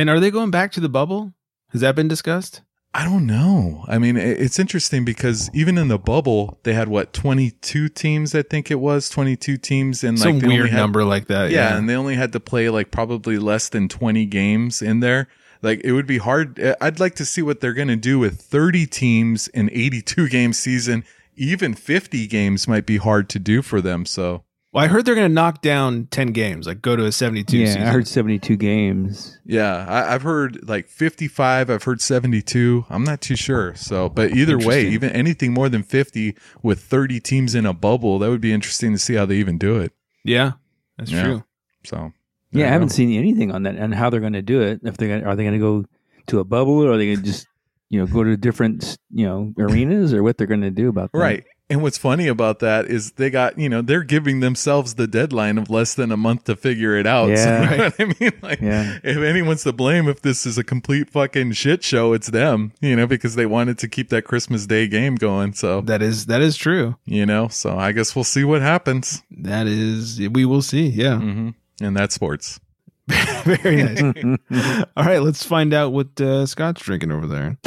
And are they going back to the bubble? Has that been discussed? I don't know. I mean, it's interesting because even in the bubble, they had what twenty two teams. I think it was twenty two teams, and Some like weird had- number like that. Yeah, Yeah. and they only had to play like probably less than twenty games in there. Like it would be hard. I'd like to see what they're going to do with thirty teams in eighty two game season. Even fifty games might be hard to do for them. So well, I heard they're going to knock down 10 games, like go to a 72 Yeah, season. I heard 72 games. yeah, I, I've heard like fifty five. I've heard seventy two. I'm not too sure. So, but either way, even anything more than fifty with thirty teams in a bubble, that would be interesting to see how they even do it. yeah, that's Yeah. true. So Yeah, there I haven't go. seen anything on that and how they're going to do it. If they're gonna, are they going to go to a bubble or are they going to just you know go to different you know arenas or what they're going to do about that? Right. And what's funny about that is they got, you know, they're giving themselves the deadline of less than a month to figure it out. So, Yeah. you know what I mean? Like, Yeah. if anyone's to blame if this is a complete fucking shit show, it's them, you know, because they wanted to keep that Christmas Day game going. So, That is that is true. you know, so I guess we'll see what happens. That is we will see. Yeah. hmm And that's sports. Very nice. All right, let's find out what uh, Scott's drinking over there.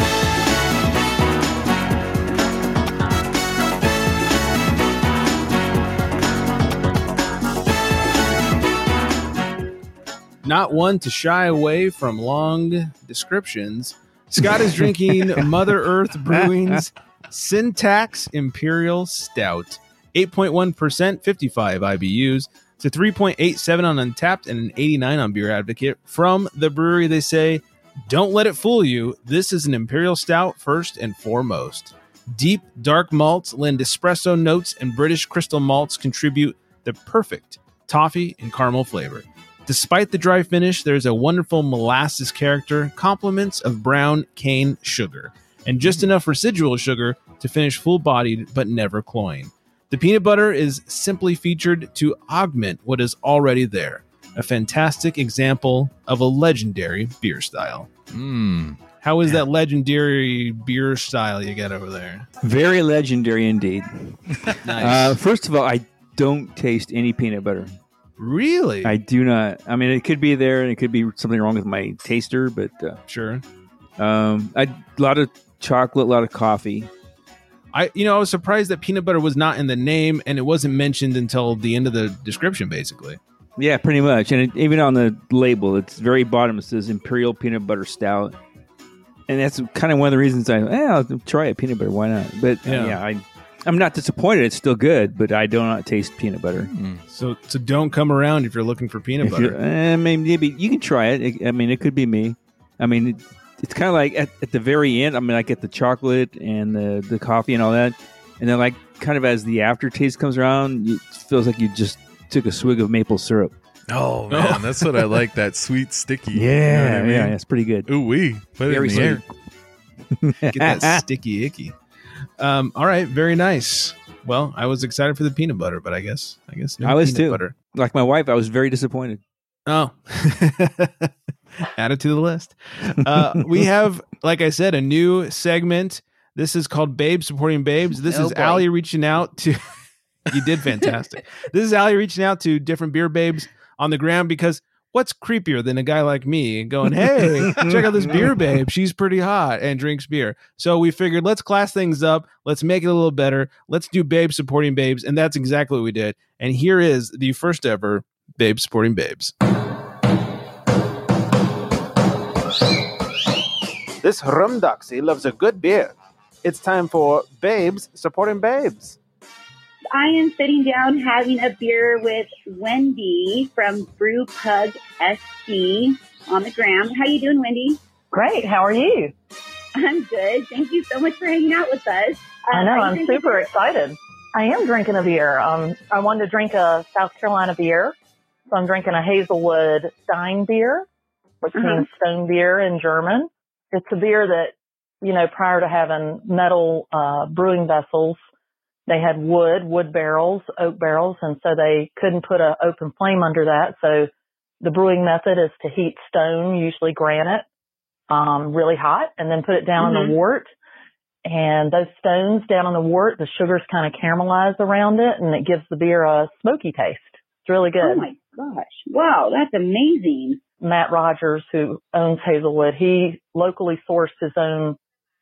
Not one to shy away from long descriptions. Scott is drinking Mother Earth Brewing's Sin Tax Imperial Stout. 8.1%, 55 IBUs. to 3.87 on Untappd and an 89 on Beer Advocate. From the brewery, they say, Don't let it fool you. This is an Imperial Stout first and foremost. Deep, dark malts lend espresso notes, and British crystal malts contribute the perfect toffee and caramel flavor. Despite the dry finish, there's a wonderful molasses character, compliments of brown cane sugar, and just enough residual sugar to finish full bodied but never cloying. The peanut butter is simply featured to augment what is already there. A fantastic example of a legendary beer style. Mm. How is that legendary beer style you got over there? Very legendary indeed. Nice. Uh, first of all, I don't taste any peanut butter. Really? I do not. I mean, it could be there, and it could be something wrong with my taster, but uh, sure. um, I, a lot of chocolate, a lot of coffee. I you know I was surprised that peanut butter was not in the name and it wasn't mentioned until the end of the description basically. Yeah, pretty much. And it, even on the label, it's very bottom. It says Imperial Peanut Butter Stout, and that's kind of one of the reasons I, eh, I'll try it. Peanut butter, why not? But Yeah. yeah, I, I'm not disappointed. It's still good, but I do not taste peanut butter. So so don't come around if you're looking for peanut If butter. eh, maybe, maybe you can try it. It- I mean, it could be me. I mean, it, it's kind of like at, at the very end. I mean, I get the chocolate and the the coffee and all that, and then like kind of as the aftertaste comes around, it feels like you just took a swig of maple syrup. Oh man, that's what I like. That sweet sticky. Yeah, you know I mean? yeah, it's pretty good. Ooh wee. Put it Very in the air. Get that sticky icky. Um, all right, very nice. Well, I was excited for the peanut butter, but I guess I guess no I was too. butter. Like my wife, I was very disappointed. Oh, add it to the list. Uh, we have, like I said, a new segment. This is called Babes Supporting Babes. This Oh, is boy. Allie reaching out to. you did fantastic. this is Allie reaching out to different beer babes on the ground because what's creepier than a guy like me going, "Hey, check out this beer babe. She's pretty hot and drinks beer." So we figured let's class things up. Let's make it a little better. Let's do babes supporting babes, and that's exactly what we did. And here is the first ever babe supporting babes. This rum doxy loves a good beer. It's time for babes supporting babes. I am sitting down having a beer with Wendy from Brew Pug SC on the gram. How you doing, Wendy? Great. How are you? I'm good. Thank you so much for hanging out with us. I Um, know. I'm super excited. I am drinking a beer. Um, I wanted to drink a South Carolina beer, so I'm drinking a Hazelwood Stein beer, which Uh-huh. means stone beer in German. It's a beer that, you know, prior to having metal uh, brewing vessels, they had wood, wood barrels, oak barrels, and so they couldn't put an open flame under that. So the brewing method is to heat stone, usually granite, um, really hot, and then put it down on Mhm. the wort. And those stones down on the wort, the sugars kind of caramelize around it, and it gives the beer a smoky taste. It's really good. Oh my gosh. Wow, that's amazing. Matt Rogers, who owns Hazelwood, he locally sourced his own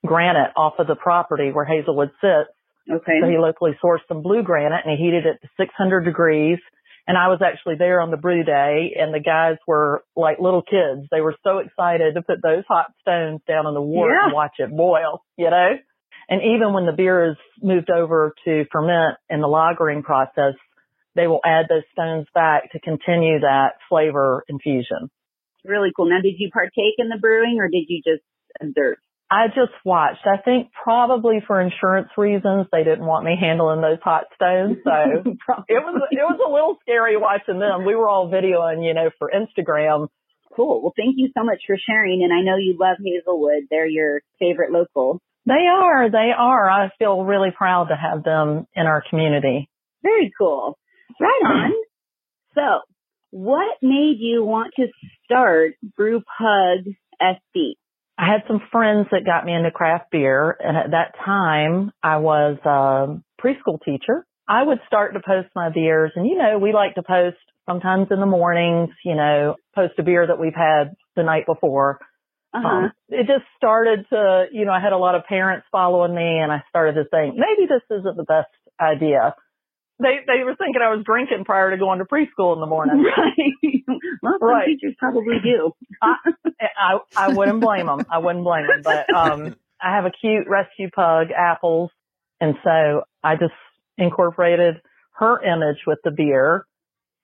granite off of the property where Hazelwood sits. Okay. So he locally sourced some blue granite and he heated it to 600 degrees. And I was actually there on the brew day and the guys were like little kids. They were so excited to put those hot stones down on the wort and watch it boil, you know? And even when the beer is moved over to ferment in the lagering process, they will add those stones back to continue that flavor infusion. Really cool. Now, did you partake in the brewing or did you just observe? I just watched. I think probably for insurance reasons they didn't want me handling those hot stones. So it was it was a little scary watching them. We were all videoing, you know, for Instagram. Cool. Well, thank you so much for sharing. And I know you love Hazelwood. They're your favorite local. They are, they are. I feel really proud to have them in our community. Very cool. Right on. So, what made you want to start Brew Pug SC? I had some friends that got me into craft beer, and at that time I was a preschool teacher. I would start to post my beers, and you know, we like to post sometimes in the mornings, you know, post a beer that we've had the night before. Uh-huh. Um, it just started to, you know, I had a lot of parents following me, and I started to think maybe this isn't the best idea. They they were thinking I was drinking prior to going to preschool in the morning. Right. Right. teachers probably do. I, I I wouldn't blame them. I wouldn't blame them. But um, I have a cute rescue pug, Apples, and so I just incorporated her image with the beer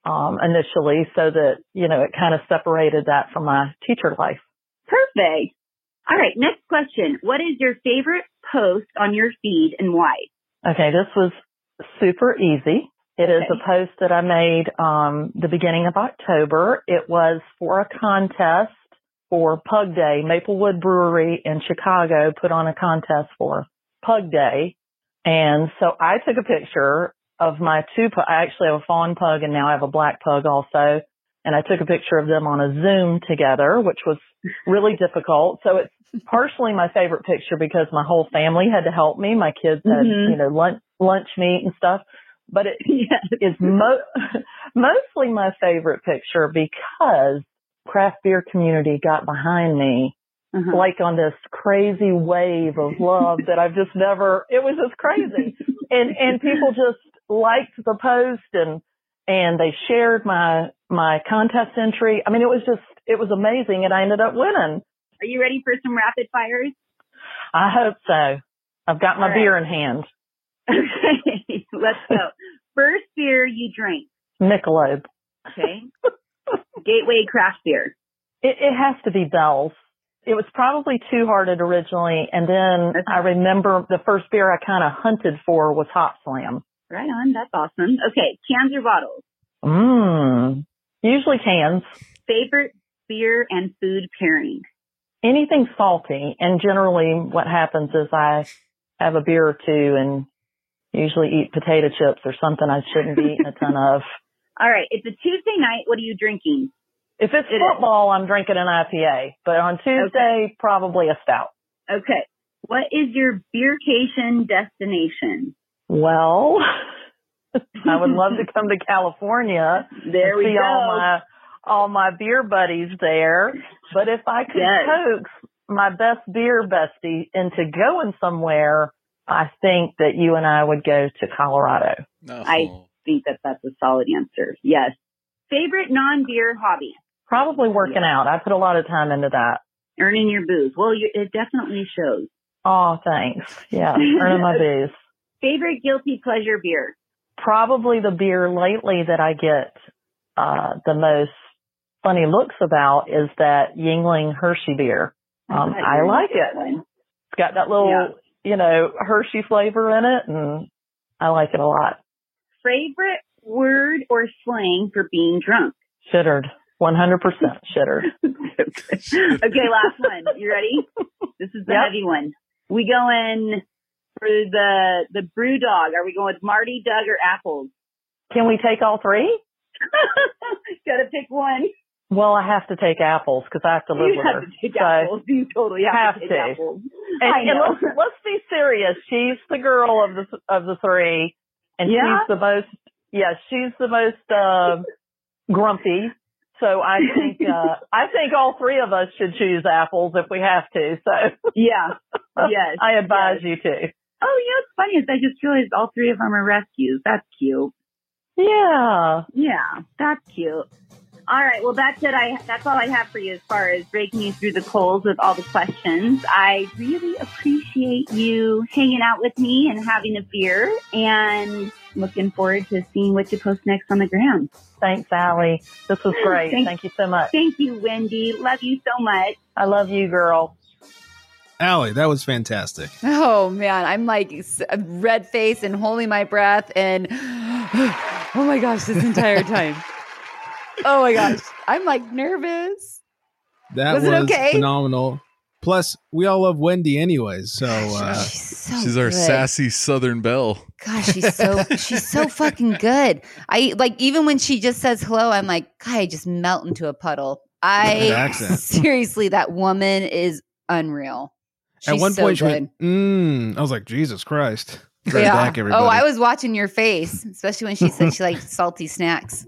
um, initially, so that you know it kind of separated that from my teacher life. Perfect. All right. Next question. What is your favorite post on your feed and why? Okay, this was super easy. It is Okay. a post that I made um the beginning of October. It was for a contest for Pug Day. Maplewood Brewery in Chicago put on a contest for Pug Day. And so I took a picture of my two pu- I actually have a fawn pug and now I have a black pug also. And I took a picture of them on a Zoom together, which was really difficult. So it's partially my favorite picture because my whole family had to help me. My kids had, Mhm. you know, lunch, lunch meat and stuff. But it Yes. is mo- mostly my favorite picture because craft beer community got behind me Uh-huh. like on this crazy wave of love that I've just never, it was just crazy. And, and people just liked the post and, and they shared my, my contest entry. I mean, it was just, it was amazing and I ended up winning. Are you ready for some rapid fires? I hope so. I've got my right. beer in hand. Okay. Let's go. First beer you drank. Michelob. Okay. Gateway craft beer. It, it has to be Bell's. it was probably Two Hearted originally, and then I remember the first beer I kind of hunted for was Hopslam. Right on. That's awesome. Okay. Cans or bottles? Mmm. Usually cans. Favorite beer and food pairing? Anything salty, and generally what happens is I have a beer or two and usually eat potato chips or something I shouldn't be eating a ton of. All right. It's a Tuesday night. What are you drinking? If it's It is. football, I'm drinking an IPA, but on Tuesday, probably a stout. Okay. What is your beercation destination? Well, I would love to come to California There we see go. all my all my beer buddies there. But if I could Yes. coax my best beer bestie into going somewhere, I think that you and I would go to Colorado. I think that that's a solid answer. Yes. Favorite non-beer hobby? Probably working out. I put a lot of time into that. Earning your booze. Well, you, it definitely shows. Oh, thanks. Yeah, earning my booze. Favorite guilty pleasure beer? Probably the beer lately that I get uh, the most funny looks about is that Yuengling Hershey beer. Um, bet I like it. one. It's got that little, Yeah. You know, Hershey flavor in it, and I like it a lot. Favorite word or slang for being drunk? Shittered, 100% shittered. okay, last one. You ready? This is the Yep. heavy one. We going for the the brew dog. Are we going with Marty, Doug, or Apples? Can we take all three? Gotta pick one. Well, I have to take apples because I have to live You with have her. to take So- apples. You totally have, Have to take to. apples. And, I and know. let's let's be serious. She's the girl of the of the three, and Yeah? she's the most. Yeah, she's the most uh, grumpy. So I think uh, I think all three of us should choose apples if we have to. So yeah, yes. I advise yes. you to. Oh, you know what's funny is I just realized all three of them are rescues. That's cute. Yeah. Yeah, that's cute. All right, well that's it. I that's all I have for you as far as breaking you through the coals with all the questions. I really appreciate you hanging out with me and having a beer, and looking forward to seeing what you post next on the ground. Thanks, Allie. This was great. Thank- Thank you so much. Thank you, Wendy. Love you so much. I love you, girl. Allie, that was fantastic. Oh man, I'm like red face and holding my breath and oh my gosh, this entire time. Oh my gosh, I'm like nervous. That Was was, okay? phenomenal. Plus, we all love Wendy anyways, so uh, So She's our good. sassy Southern belle. Gosh, she's so she's so fucking good. I like even when she just says hello, I'm like, God, I just melt into a puddle. I seriously, that woman is unreal. at one so point she went, mm, I was like, Jesus Christ. Right Yeah. back, everybody. Oh, I was watching your face, especially when she said she liked salty snacks.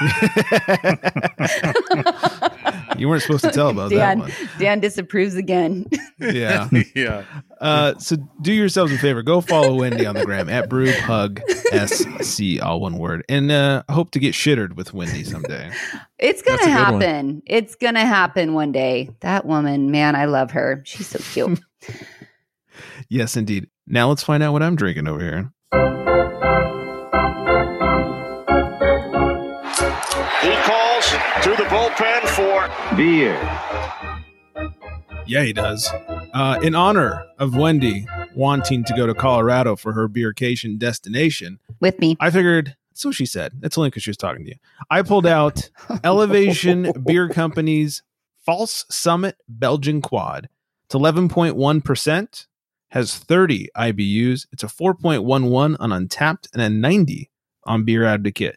you weren't supposed to tell about that Dan, one. Dan disapproves again. Yeah. yeah. Uh, so do yourselves a favor. Go follow Wendy on the gram at brewpug SC, all one word. And uh, I hope to get shittered with Wendy someday. It's gonna That's a good one. happen. It's gonna happen one day. That woman, man, I love her. She's so cute. yes, indeed. Now let's find out what I'm drinking over here. To the bullpen for Beer. Yeah, he does. Uh, in honor of Wendy wanting to go to Colorado for her beercation destination, with me, I figured that's what she said. That's only because she was talking to you. I pulled out Elevation Beer Company's False Summit Belgian Quad. It's 11.1%, has 30 IBUs. It's a 4.11 on Untappd and a 90 on Beer Advocate.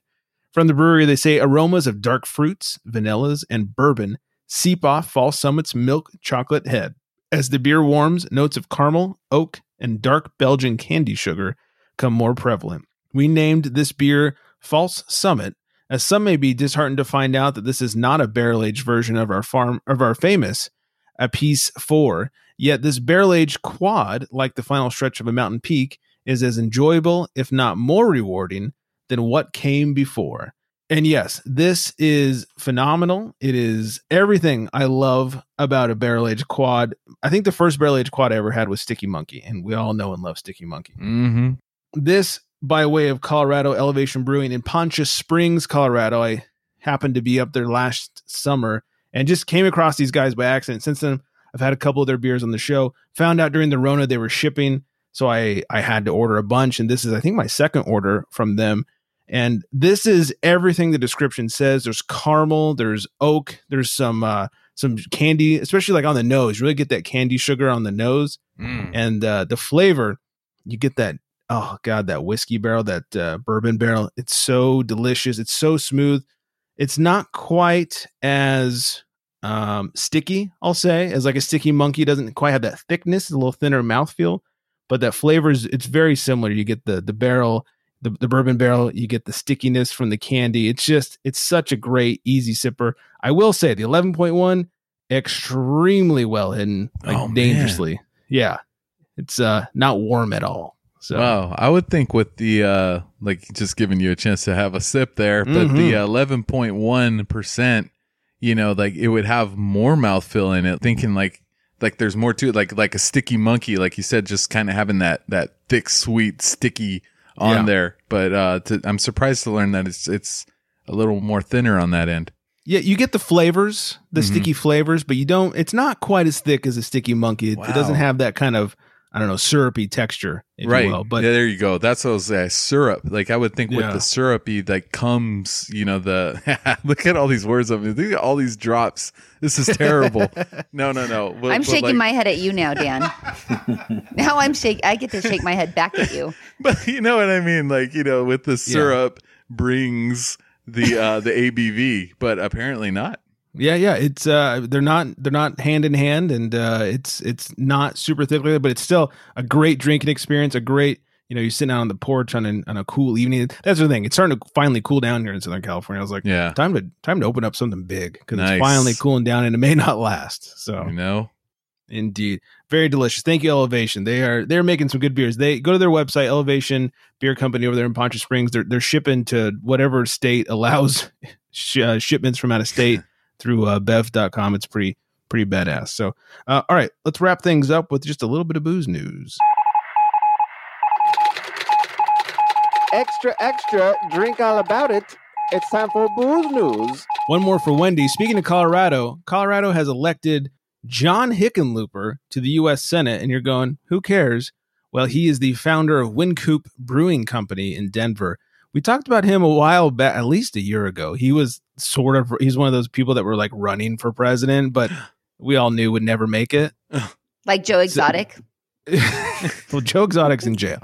From the brewery, they say aromas of dark fruits, vanillas, and bourbon seep off False Summit's milk chocolate head. As the beer warms, notes of caramel, oak, and dark Belgian candy sugar come more prevalent. We named this beer False Summit, as some may be disheartened to find out that this is not a barrel aged version of our farm of our famous Apis IV. Yet this barrel aged quad, like the final stretch of a mountain peak, is as enjoyable, if not more rewarding, than what came before. And yes, this is phenomenal. It is everything I love about a barrel aged quad. I think the first barrel aged quad I ever had was Stickee Monkee, and we all know and love Stickee Monkee. Mm-hmm. This, by way of Colorado Elevation Brewing in Poncha Springs, Colorado. I happened to be up there last summer and just came across these guys by accident. Since then, I've had a couple of their beers on the show. Found out during the Rona they were shipping, so I I had to order a bunch, and this is I think my second order from them. And this is everything the description says. There's caramel, there's oak, there's some uh, some candy, especially like on the nose. You really get that candy sugar on the nose, Mm. and uh, the flavor. You get that oh god, that whiskey barrel, that uh, bourbon barrel. It's so delicious. It's so smooth. It's not quite as um, sticky, I'll say, as like a Stickee Monkee. It doesn't quite have that thickness. It's a little thinner mouthfeel, but that flavor is it's very similar. You get the the barrel, the, the bourbon barrel. You get the stickiness from the candy. It's just it's such a great easy sipper. I will say the eleven point one extremely well hidden, like Oh, man. dangerously. Yeah, it's uh not warm at all. So Wow, I would think with the uh like just giving you a chance to have a sip there, but the Mhm. eleven point one percent, you know, like it would have more mouthfeel in it. Thinking like like there's more to it, like like a Stickee Monkee, like you said, just kind of having that that thick, sweet, sticky on Yeah. there. But uh to, I'm surprised to learn that it's it's a little more thinner on that end. Yeah, you get the flavors, the Mhm. sticky flavors, but you don't. It's not quite as thick as a Stickee Monkee. It, it doesn't have that kind of I don't know syrupy texture, if right. you will. But yeah, there you go. That's what I was saying. Syrup. Like I would think with the syrupy that comes, you know, the look at all these words of it. Look at all these drops. This is terrible. no, no, no. But- I'm but, shaking like- my head at you now, Dan. now I'm shake. I get to shake my head back at you. But you know what I mean? Like, you know, with the syrup brings the uh the ABV, but apparently not. Yeah, yeah, it's uh, they're not they're not hand in hand, and uh, it's it's not super thick, but it's still a great drinking experience. A great you know, you're sitting out on the porch on an, on a cool evening. That's the thing. It's starting to finally cool down here in Southern California. I was like, Yeah. time to time to open up something big because Nice. it's finally cooling down and it may not last. So You know? Indeed. Very delicious. Thank you, Elevation. They are they're making some good beers. They go to their website, Elevation Beer Company over there in Poncha Springs. They're they're shipping to whatever state allows sh- uh, shipments from out of state through uh, bev.com. It's pretty pretty badass. So, uh, all right, let's wrap things up with just a little bit of booze news. Extra, extra, drink all about it. It's time for booze news. One more for Wendy. Speaking of Colorado, Colorado has elected John Hickenlooper to the U.S. Senate, and you're going, who cares? Well, he is the founder of Wynkoop Brewing Company in Denver. We talked about him a while back, at least a year ago. He was sort of, he's one of those people that were like running for president, but we all knew would never make it. Like Joe Exotic. well, Joe Exotic's in jail,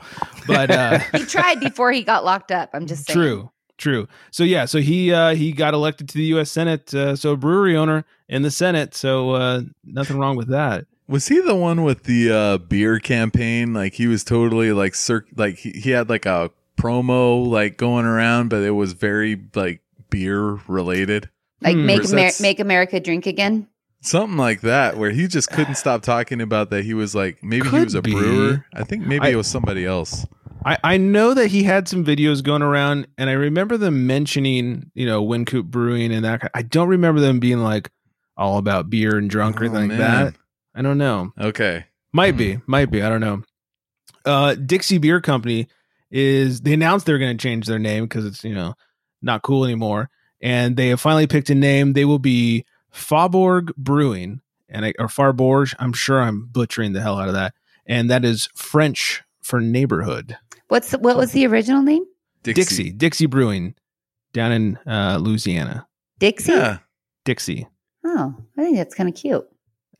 but uh, he tried before he got locked up. I'm just saying. True, true. So yeah, so he uh, he got elected to the U.S. Senate. Uh, so a brewery owner in the Senate. So uh, nothing wrong with that. Was he the one with the uh beer campaign? Like he was totally like cir- like he, he had like a promo like going around, but it was very like beer related. Like Hmm. make Amer- make America drink again. something like that where he just couldn't stop talking about that he was like maybe he was a be. brewer. I think maybe I- it was somebody else. I, I know that he had some videos going around, and I remember them mentioning you know Wynkoop Brewing and that. I don't remember them being like all about beer and drunk or Oh, anything like that. I don't know. Okay. Might be, might be. I don't know. Uh, Dixie Beer Company is they announced they're going to change their name because it's you know not cool anymore, and they have finally picked a name. They will be Faubourg Brewing and I, or Farborg. I'm sure I'm butchering the hell out of that, and that is French for neighborhood. What's the, what was the original name? Dixie Dixie, Brewing down in uh, Louisiana. Dixie. Yeah. Dixie. Oh, I think that's kind of cute.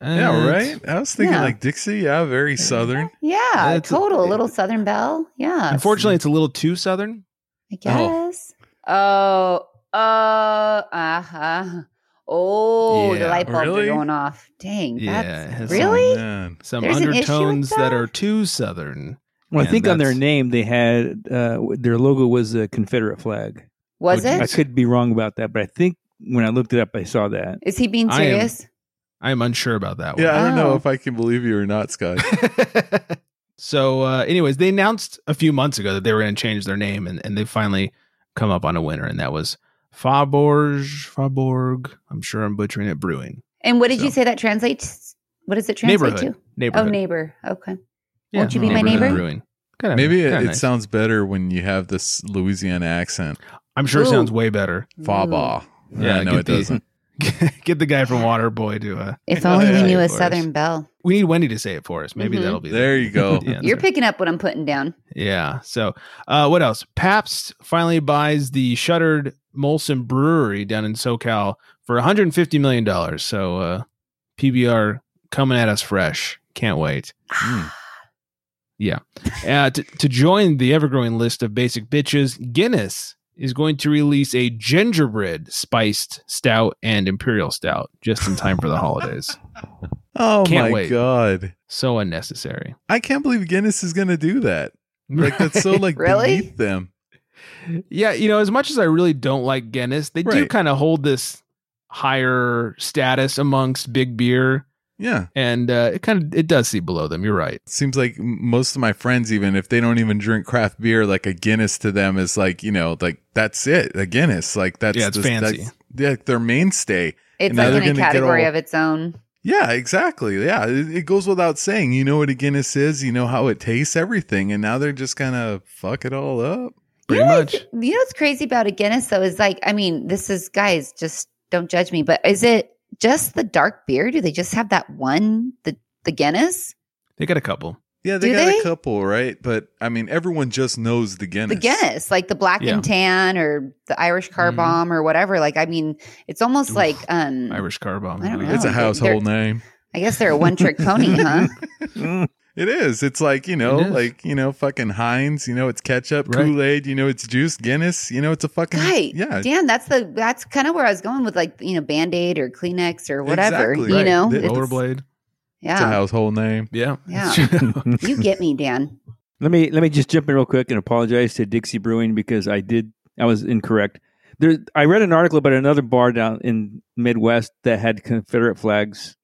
Yeah, Uh, right? I was thinking Yeah. like Dixie, yeah, very southern. Yeah, It's total. A little Southern Belle. Yeah. Unfortunately, it's a little too southern. I guess. Oh, oh, uh huh. Oh, the Yeah. light bulbs Really? are going off. Dang. Yeah, That's, really? Oh, man. Some There's an issue with undertones that? that? are too southern. Well, I And think on their name they had uh, their logo was a Confederate flag. Was I it? I could be wrong about that, but I think when I looked it up, I saw that. Is he being I am- serious? I am unsure about that one. Yeah, I don't know if I can believe you or not, Scott. so, uh, anyways, they announced a few months ago that they were going to change their name, and, and they finally come up on a winner, and that was Faubourg. Faubourg. I'm sure I'm butchering it. Brewing And what did you say that translates? What does it translate neighborhood. to? Neighborhood. Oh, neighbor. Okay. Yeah, Won't you be my neighbor? Brewing. Kinda- Maybe it, kinda it nice. sounds better when you have this Louisiana accent. I'm sure it sounds way better. Faba. Yeah, Yeah, no, it the- doesn't. Get the guy from Waterboy to. Uh, If only we knew a for us. Southern Belle. We need Wendy to say it for us. Maybe Mhm. that'll be There you go. the. You're picking up what I'm putting down. Yeah. So, uh, what else? Pabst finally buys the shuttered Molson Brewery down in SoCal for 150 million dollars. So, uh, PBR coming at us fresh. Can't wait. yeah. Uh, to, to join the ever-growing list of basic bitches, Guinness is going to release a gingerbread spiced stout and imperial stout just in time for the holidays. Oh Can't my wait. god. So unnecessary. I can't believe Guinness is gonna do that. Like that's so like Really? beneath them. Yeah, you know, as much as I really don't like Guinness, they do kind of hold this higher status amongst big beer, Yeah. and uh, it kind of it does see below them. You're right. Seems like most of my friends, even if they don't even drink craft beer, like a Guinness to them is like, you know, like that's it. A Guinness. Like that's Yeah, it's the- fancy. that's- yeah, their mainstay. It's And like in a category all- of its own. Yeah, exactly. Yeah, it, it goes without saying. You know what a Guinness is. You know how it tastes, everything, and now they're just kind of fuck it all up. Pretty you know, much. What's, you know what's crazy about a Guinness though is like, I mean, this is guys, just don't judge me, but is it just the dark beer? Do they just have that one, the the Guinness? They got a couple. Yeah, they Do got they? a couple, right? But I mean, everyone just knows the Guinness. The Guinness, like the black Yeah. Mm-hmm. and tan or the Irish car bomb or whatever. Like, I mean, it's almost like um Irish car bomb. I don't know. It's a They're- household name. I guess they're a one trick pony, huh? It is. It's like, you know, like, you know, fucking Heinz, you know, it's ketchup, Right. Kool Aid, you know, it's juice, Guinness, you know, it's a fucking. Right. Yeah. Dan, that's the that's kind of where I was going with like, you know, Band-Aid or Kleenex or whatever. Exactly. You Right. know? The It's- rollerblade. It's a Yeah. household name. Yeah. Yeah. you get me, Dan. Let me let me just jump in real quick and apologize to Dixie Brewing because I did I was incorrect. There, I read an article about another bar down in Midwest that had Confederate flags,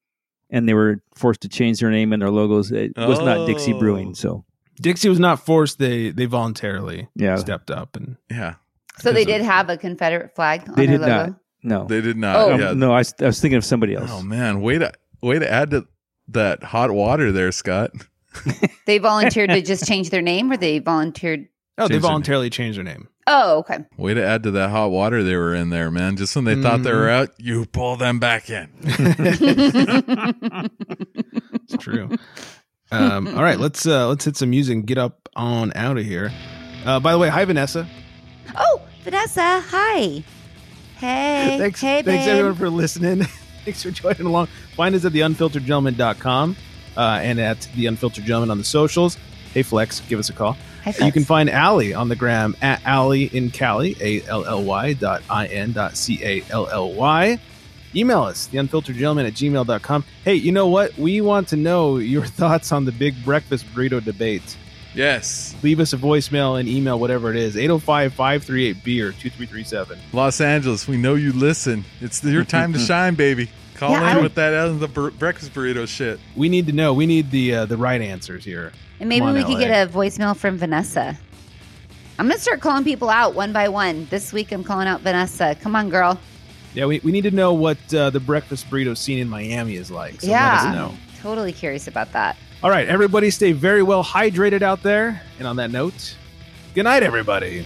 and they were forced to change their name and their logos. It was not Dixie Oh. Brewing, so Dixie was not forced. They they voluntarily Yeah. stepped up and Yeah. So they did have a Confederate flag on they their did logo. not. No, They did not. Oh. Um, yeah. no, I, was- I was thinking of somebody else. Oh, man. Way to, way to add to that hot water there, Scott. They volunteered to just change their name or they volunteered oh, they Changed their voluntarily changed their name. Oh, okay. Way to add to that hot water they were in there, man. Just when they thought they were Mm-hmm. out, you pull them back in. It's true. um, all right, let's uh, let's hit some music and get up on out of here. Uh, by the way, hi Vanessa. Oh, Vanessa, hi. Hey. thanks, hey, thanks babe. everyone for listening. thanks for joining along. Find us at theunfilteredgentleman.com uh, and at the Unfiltered Gentleman on the socials. Hey Flex, give us a call. Hi, You can find Allie on the gram at Allie in Cali, A L L Y dot I N dot C A L L Y. Email us, the unfiltered gentleman at gmail.com. Hey, you know what? We want to know your thoughts on the big breakfast burrito debate. Yes. Leave us a voicemail and email, whatever it is, 805 538 beer 2337. Los Angeles, we know you listen. It's your time to shine, baby. Call Yeah, in I- with that uh, the bur- breakfast burrito shit. We need to know. We need the uh, the right answers here. And maybe on, we could LA. get a voicemail from Vanessa. I'm going to start calling people out one by one. This week I'm calling out Vanessa. Come on, girl. Yeah, we, we need to know what uh, the breakfast burrito scene in Miami is like. So yeah. let us know. Totally curious about that. All right, everybody stay very well hydrated out there. And on that note, good night, everybody.